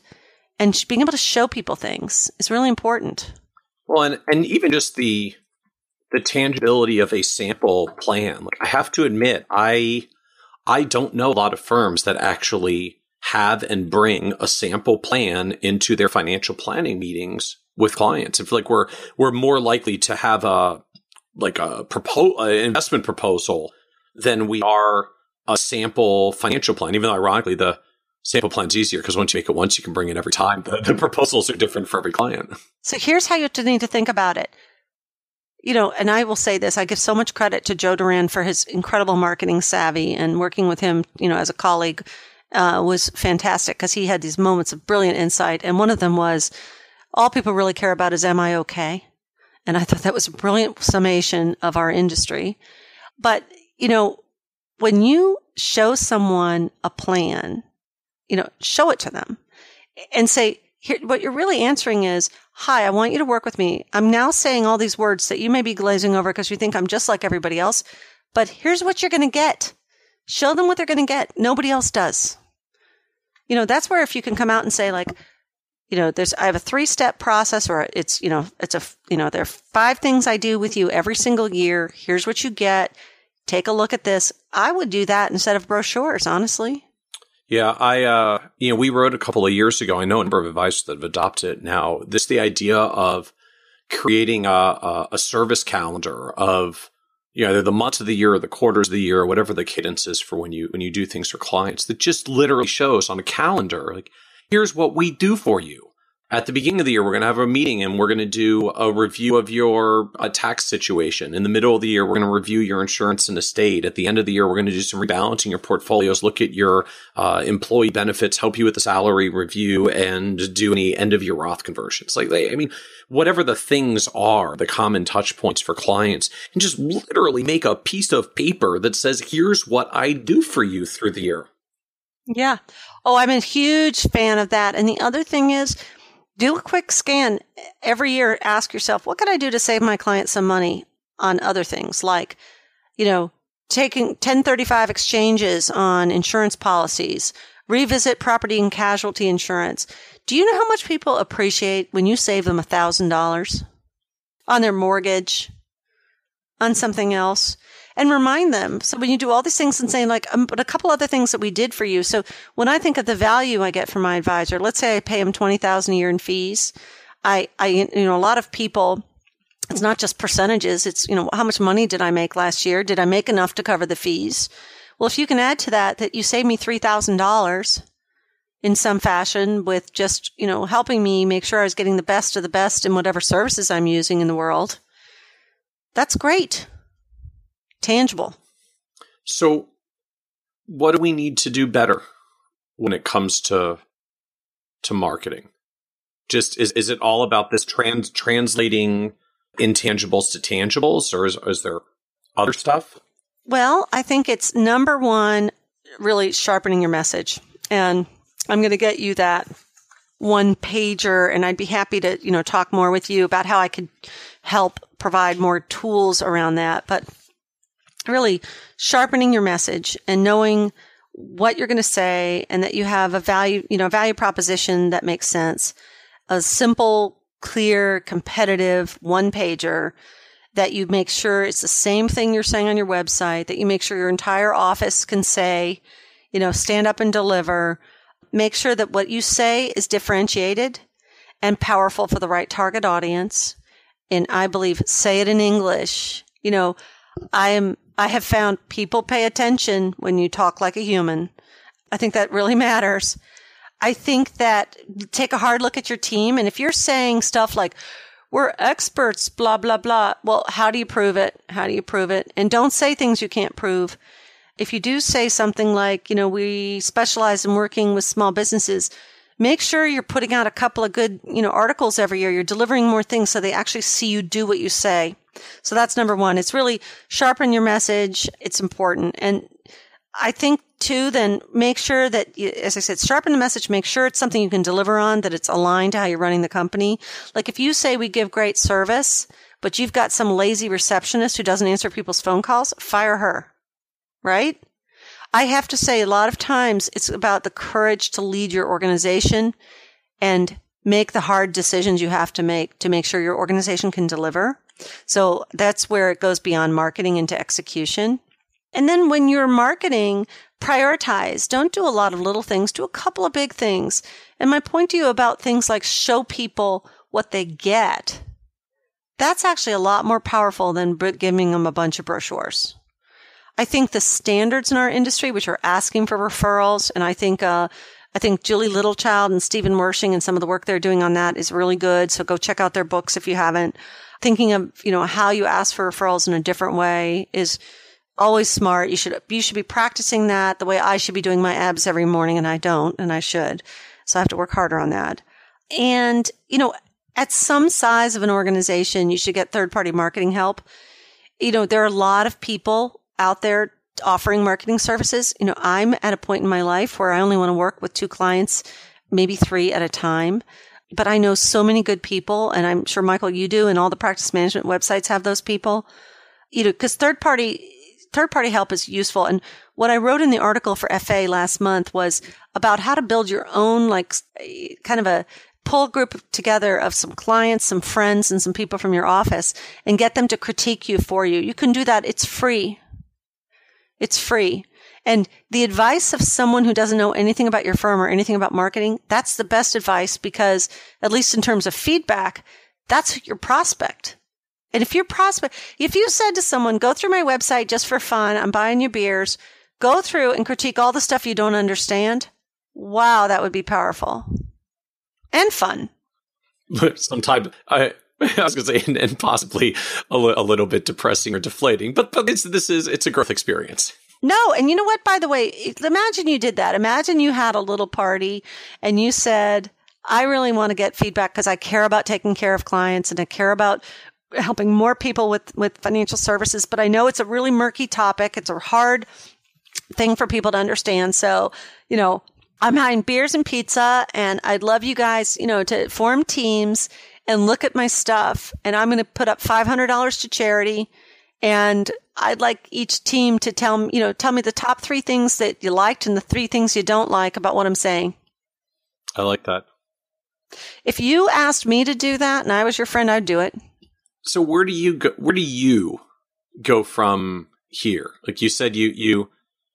S2: and being able to show people things is really important.
S1: Well, and, and even just the the tangibility of a sample plan. Like I have to admit, I I don't know a lot of firms that actually have and bring a sample plan into their financial planning meetings with clients. If like we're we're more likely to have a like a propo- investment proposal than we are a sample financial plan. Even though ironically, the sample plan's easier because once you make it once, you can bring it every time. The, the proposals are different for every client.
S2: So here's how you need to think about it. You know, and I will say this, I give so much credit to Joe Duran for his incredible marketing savvy and working with him, you know, as a colleague, uh, was fantastic because he had these moments of brilliant insight. And one of them was all people really care about is, am I okay? And I thought that was a brilliant summation of our industry. But, you know, when you show someone a plan, you know, show it to them and say, here, what you're really answering is, hi, I want you to work with me. I'm now saying all these words that you may be glazing over because you think I'm just like everybody else, but here's what you're going to get. Show them what they're going to get. Nobody else does. You know, that's where if you can come out and say like, you know, there's, I have a three step process or it's, you know, it's a, you know, there are five things I do with you every single year. Here's what you get. Take a look at this. I would do that instead of brochures, honestly.
S1: Yeah, I, uh, you know, we wrote a couple of years ago. I know a number of advisors that have adopted it now. This, the idea of creating a, a, a service calendar of, you know, either the months of the year or the quarters of the year or whatever the cadence is for when you, when you do things for clients that just literally shows on a calendar, like, here's what we do for you. At the beginning of the year, we're going to have a meeting and we're going to do a review of your uh, tax situation. In the middle of the year, we're going to review your insurance and estate. At the end of the year, we're going to do some rebalancing your portfolios, look at your uh, employee benefits, help you with the salary review, and do any end of year Roth conversions. Like, I mean, whatever the things are, the common touch points for clients, and just literally make a piece of paper that says, here's what I do for you through the year.
S2: Yeah. Oh, I'm a huge fan of that. And the other thing is, do a quick scan every year. Ask yourself, what can I do to save my client some money on other things like, you know, taking 1035 exchanges on insurance policies, revisit property and casualty insurance. Do you know how much people appreciate when you save them $1,000 on their mortgage, on something else? And remind them. So when you do all these things and saying like, um, but a couple other things that we did for you. So when I think of the value I get from my advisor, let's say I pay him 20,000 a year in fees. I, I, you know, a lot of people, it's not just percentages. It's, you know, how much money did I make last year? Did I make enough to cover the fees? Well, if you can add to that, that you save me $3,000 in some fashion with just, you know, helping me make sure I was getting the best of the best in whatever services I'm using in the world. That's great tangible.
S1: So, what do we need to do better when it comes to to marketing? Just is is it all about this trans translating intangibles to tangibles, or is is there other stuff?
S2: Well, I think it's number one, really sharpening your message, and I'm going to get you that one pager, and I'd be happy to you know talk more with you about how I could help provide more tools around that. But really sharpening your message and knowing what you're going to say and that you have a value, you know, value proposition that makes sense. A simple, clear, competitive one pager that you make sure it's the same thing you're saying on your website, that you make sure your entire office can say, you know, stand up and deliver. Make sure that what you say is differentiated and powerful for the right target audience. And I believe say it in English. You know, I am I have found people pay attention when you talk like a human. I think that really matters. I think that take a hard look at your team. And if you're saying stuff like, we're experts, blah, blah, blah. Well, how do you prove it? How do you prove it? And don't say things you can't prove. If you do say something like, you know, we specialize in working with small businesses, make sure you're putting out a couple of good, you know, articles every year. You're delivering more things so they actually see you do what you say. So that's number one. It's really sharpen your message. It's important. And I think too, then make sure that, as I said, sharpen the message, make sure it's something you can deliver on, that it's aligned to how you're running the company. Like if you say we give great service, but you've got some lazy receptionist who doesn't answer people's phone calls, fire her. Right? I have to say a lot of times it's about the courage to lead your organization and make the hard decisions you have to make to make sure your organization can deliver. So that's where it goes beyond marketing into execution. And then when you're marketing, prioritize. Don't do a lot of little things. Do a couple of big things. And my point to you about things like show people what they get. That's actually a lot more powerful than giving them a bunch of brochures. I think the standards in our industry, which are asking for referrals, and I think, uh, I think Julie Littlechild and Stephen Wershing and some of the work they're doing on that is really good. So go check out their books if you haven't. Thinking of, you know, how you ask for referrals in a different way is always smart. You should, you should be practicing that the way I should be doing my abs every morning and I don't and I should. So I have to work harder on that. And, you know, at some size of an organization, you should get third party marketing help. You know, there are a lot of people out there offering marketing services. You know, I'm at a point in my life where I only want to work with two clients, maybe three at a time. But I know so many good people, and I'm sure Michael, you do, and all the practice management websites have those people. You know, because third party third party help is useful. And what I wrote in the article for FA last month was about how to build your own, like, kind of a pull group together of some clients, some friends, and some people from your office and get them to critique you for you. You can do that. It's free. It's free. And the advice of someone who doesn't know anything about your firm or anything about marketing, that's the best advice because at least in terms of feedback, that's your prospect. And if your prospect, if you said to someone, go through my website just for fun, I'm buying you beers, go through and critique all the stuff you don't understand. Wow, that would be powerful and fun.
S1: Sometimes I, I was going to say, and, and possibly a, li- a, little bit depressing or deflating, but but this is it's a growth experience.
S2: No, and you know what? By the way, imagine you did that. Imagine you had a little party and you said, "I really want to get feedback because I care about taking care of clients and I care about helping more people with, with financial services, but I know it's a really murky topic. It's a hard thing for people to understand. So, you know, I'm having beers and pizza and I'd love you guys, you know, to form teams and look at my stuff. And I'm going to put up $500 to charity. And I'd like each team to tell me, you know, tell me the top three things that you liked and the three things you don't like about what I'm saying.
S1: I like that.
S2: If you asked me to do that and I was your friend, I'd do it.
S1: So where do you go? Where do you go from here? Like you said, you you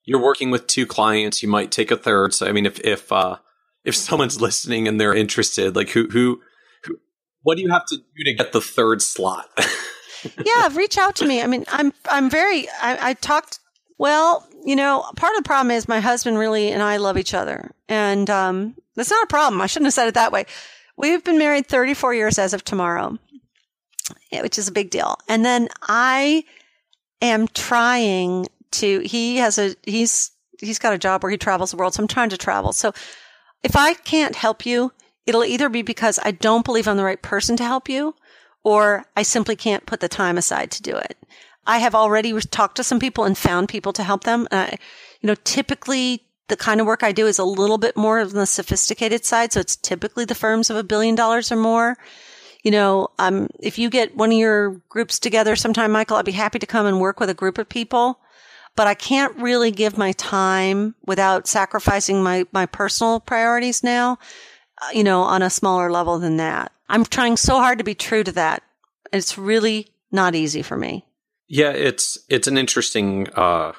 S1: you're working with two clients. You might take a third. So I mean, if if uh, if someone's listening and they're interested, like who who, who what do you have to do to get the third slot?
S2: yeah, reach out to me. I mean, I'm I'm very I, I talked. Well, you know, part of the problem is my husband really and I love each other, and um, that's not a problem. I shouldn't have said it that way. We've been married 34 years as of tomorrow which is a big deal. And then I am trying to, he has a, he's, he's got a job where he travels the world. So I'm trying to travel. So if I can't help you, it'll either be because I don't believe I'm the right person to help you or I simply can't put the time aside to do it. I have already talked to some people and found people to help them. Uh, you know, typically the kind of work I do is a little bit more on the sophisticated side. So it's typically the firms of a billion dollars or more you know, um, if you get one of your groups together sometime, Michael, I'd be happy to come and work with a group of people. But I can't really give my time without sacrificing my, my personal priorities now, uh, you know, on a smaller level than that. I'm trying so hard to be true to that. It's really not easy for me.
S1: Yeah, it's it's an interesting uh,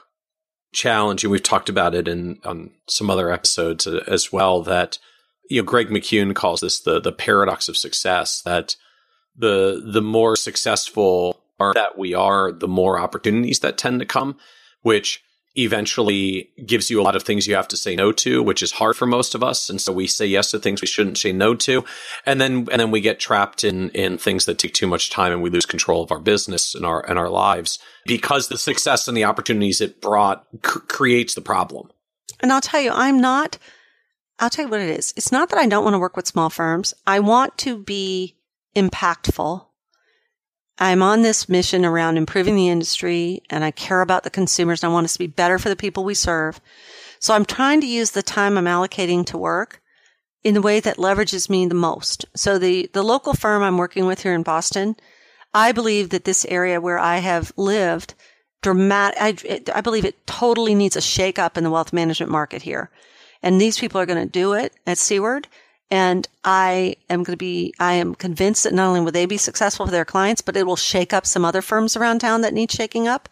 S1: challenge, and we've talked about it in on some other episodes uh, as well. That you know, Greg McKeown calls this the the paradox of success. That the the more successful are that we are, the more opportunities that tend to come, which eventually gives you a lot of things you have to say no to, which is hard for most of us. And so we say yes to things we shouldn't say no to. And then, and then we get trapped in, in things that take too much time and we lose control of our business and our, and our lives because the success and the opportunities it brought c- creates the problem.
S2: And I'll tell you, I'm not I'll tell you what it is. It's not that I don't want to work with small firms. I want to be impactful. I'm on this mission around improving the industry and I care about the consumers and I want us to be better for the people we serve. So I'm trying to use the time I'm allocating to work in the way that leverages me the most. So the, the local firm I'm working with here in Boston, I believe that this area where I have lived dramatic, I, I believe it totally needs a shake up in the wealth management market here. And these people are going to do it at Seaward. And I am going to be, I am convinced that not only will they be successful for their clients, but it will shake up some other firms around town that need shaking up.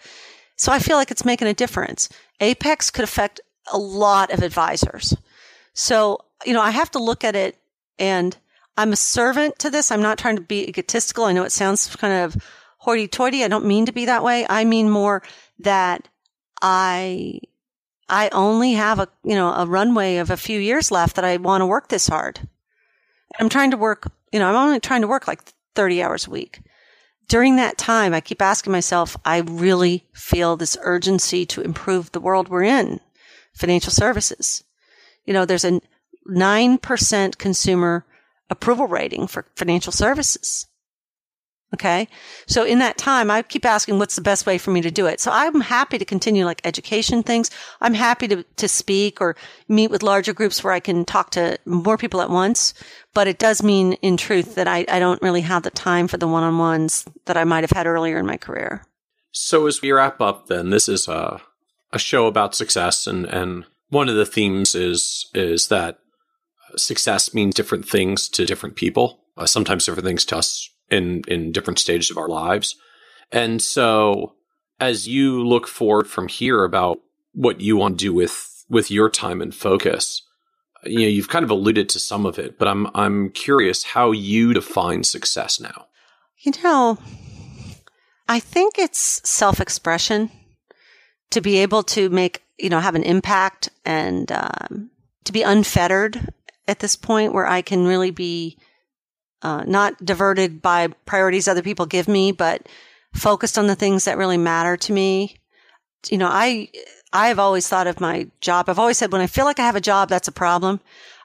S2: So I feel like it's making a difference. Apex could affect a lot of advisors. So, you know, I have to look at it and I'm a servant to this. I'm not trying to be egotistical. I know it sounds kind of hoity toity. I don't mean to be that way. I mean more that I, I only have a, you know, a runway of a few years left that I want to work this hard. I'm trying to work, you know, I'm only trying to work like 30 hours a week. During that time, I keep asking myself, I really feel this urgency to improve the world we're in, financial services. You know, there's a 9% consumer approval rating for financial services. Okay. So in that time, I keep asking what's the best way for me to do it. So I'm happy to continue like education things. I'm happy to, to speak or meet with larger groups where I can talk to more people at once. But it does mean in truth that I, I don't really have the time for the one on ones that I might have had earlier in my career.
S1: So as we wrap up, then this is a, a show about success and, and one of the themes is, is that success means different things to different people. Uh, sometimes different things to us in in different stages of our lives. And so as you look forward from here about what you want to do with with your time and focus, you know, you've kind of alluded to some of it, but I'm I'm curious how you define success now.
S2: You know, I think it's self-expression to be able to make, you know, have an impact and um, to be unfettered at this point where I can really be uh, not diverted by priorities other people give me, but focused on the things that really matter to me. You know, I, I've always thought of my job. I've always said when I feel like I have a job, that's a problem.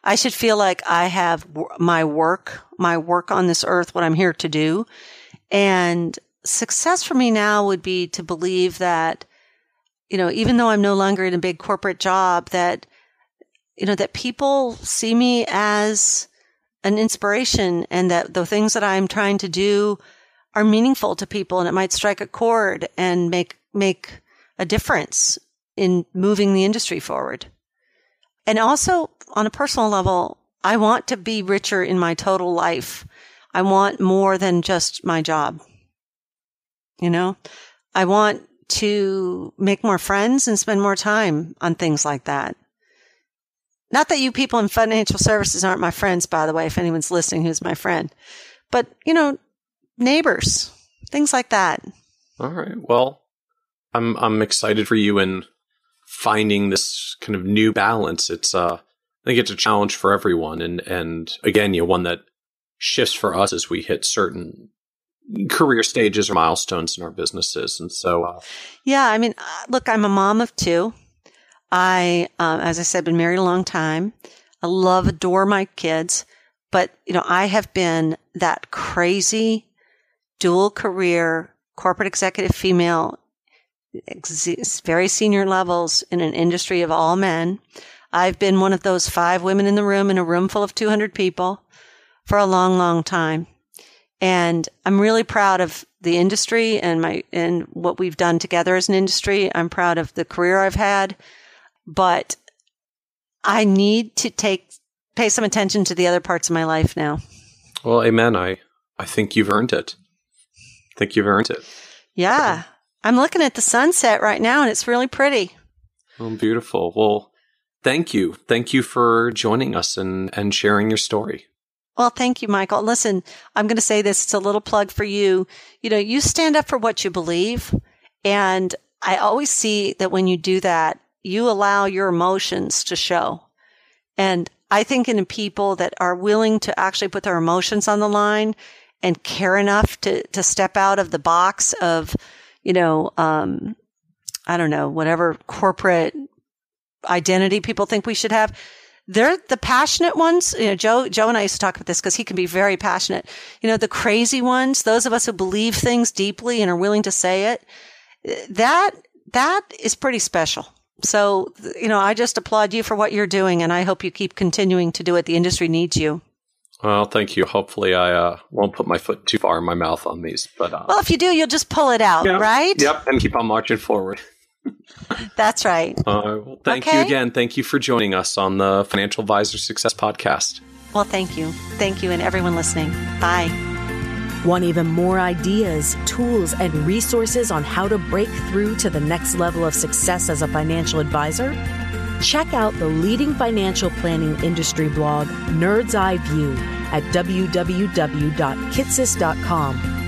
S2: I should feel like I have my work, my work on this earth, what I'm here to do. And success for me now would be to believe that, you know, even though I'm no longer in a big corporate job, that, you know, that people see me as an inspiration and that the things that I'm trying to do are meaningful to people and it might strike a chord and make, make a difference in moving the industry forward. And also on a personal level, I want to be richer in my total life. I want more than just my job. You know, I want to make more friends and spend more time on things like that. Not that you people in financial services aren't my friends, by the way, if anyone's listening who's my friend, but you know, neighbors, things like that.
S1: All right. Well, I'm, I'm excited for you in finding this kind of new balance. It's, uh, I think it's a challenge for everyone. And, and again, you know, one that shifts for us as we hit certain career stages or milestones in our businesses. And so, uh,
S2: yeah, I mean, uh, look, I'm a mom of two. I, um, as I said, been married a long time. I love, adore my kids, but you know, I have been that crazy dual career corporate executive female, ex- very senior levels in an industry of all men. I've been one of those five women in the room in a room full of 200 people for a long, long time. And I'm really proud of the industry and my, and what we've done together as an industry. I'm proud of the career I've had but I need to take pay some attention to the other parts of my life now.
S1: Well, amen. I I think you've earned it. I think you've earned it.
S2: Yeah. I'm looking at the sunset right now and it's really pretty.
S1: Oh, beautiful. Well, thank you. Thank you for joining us and, and sharing your story.
S2: Well, thank you, Michael. Listen, I'm going to say this. It's a little plug for you. You know, you stand up for what you believe. And I always see that when you do that, you allow your emotions to show. And I think in people that are willing to actually put their emotions on the line and care enough to, to step out of the box of, you know, um, I don't know, whatever corporate identity people think we should have. They're the passionate ones. You know, Joe, Joe and I used to talk about this because he can be very passionate. You know, the crazy ones, those of us who believe things deeply and are willing to say it, that, that is pretty special. So, you know, I just applaud you for what you're doing and I hope you keep continuing to do it. The industry needs you.
S1: Well, thank you. Hopefully, I uh, won't put my foot too far in my mouth on these. But uh,
S2: well, if you do, you'll just pull it out,
S1: yep,
S2: right?
S1: Yep, and keep on marching forward.
S2: That's right.
S1: Uh, well, thank okay. you again. Thank you for joining us on the Financial Advisor Success Podcast.
S2: Well, thank you. Thank you, and everyone listening. Bye.
S3: Want even more ideas, tools, and resources on how to break through to the next level of success as a financial advisor? Check out the leading financial planning industry blog, Nerd's Eye View, at www.kitces.com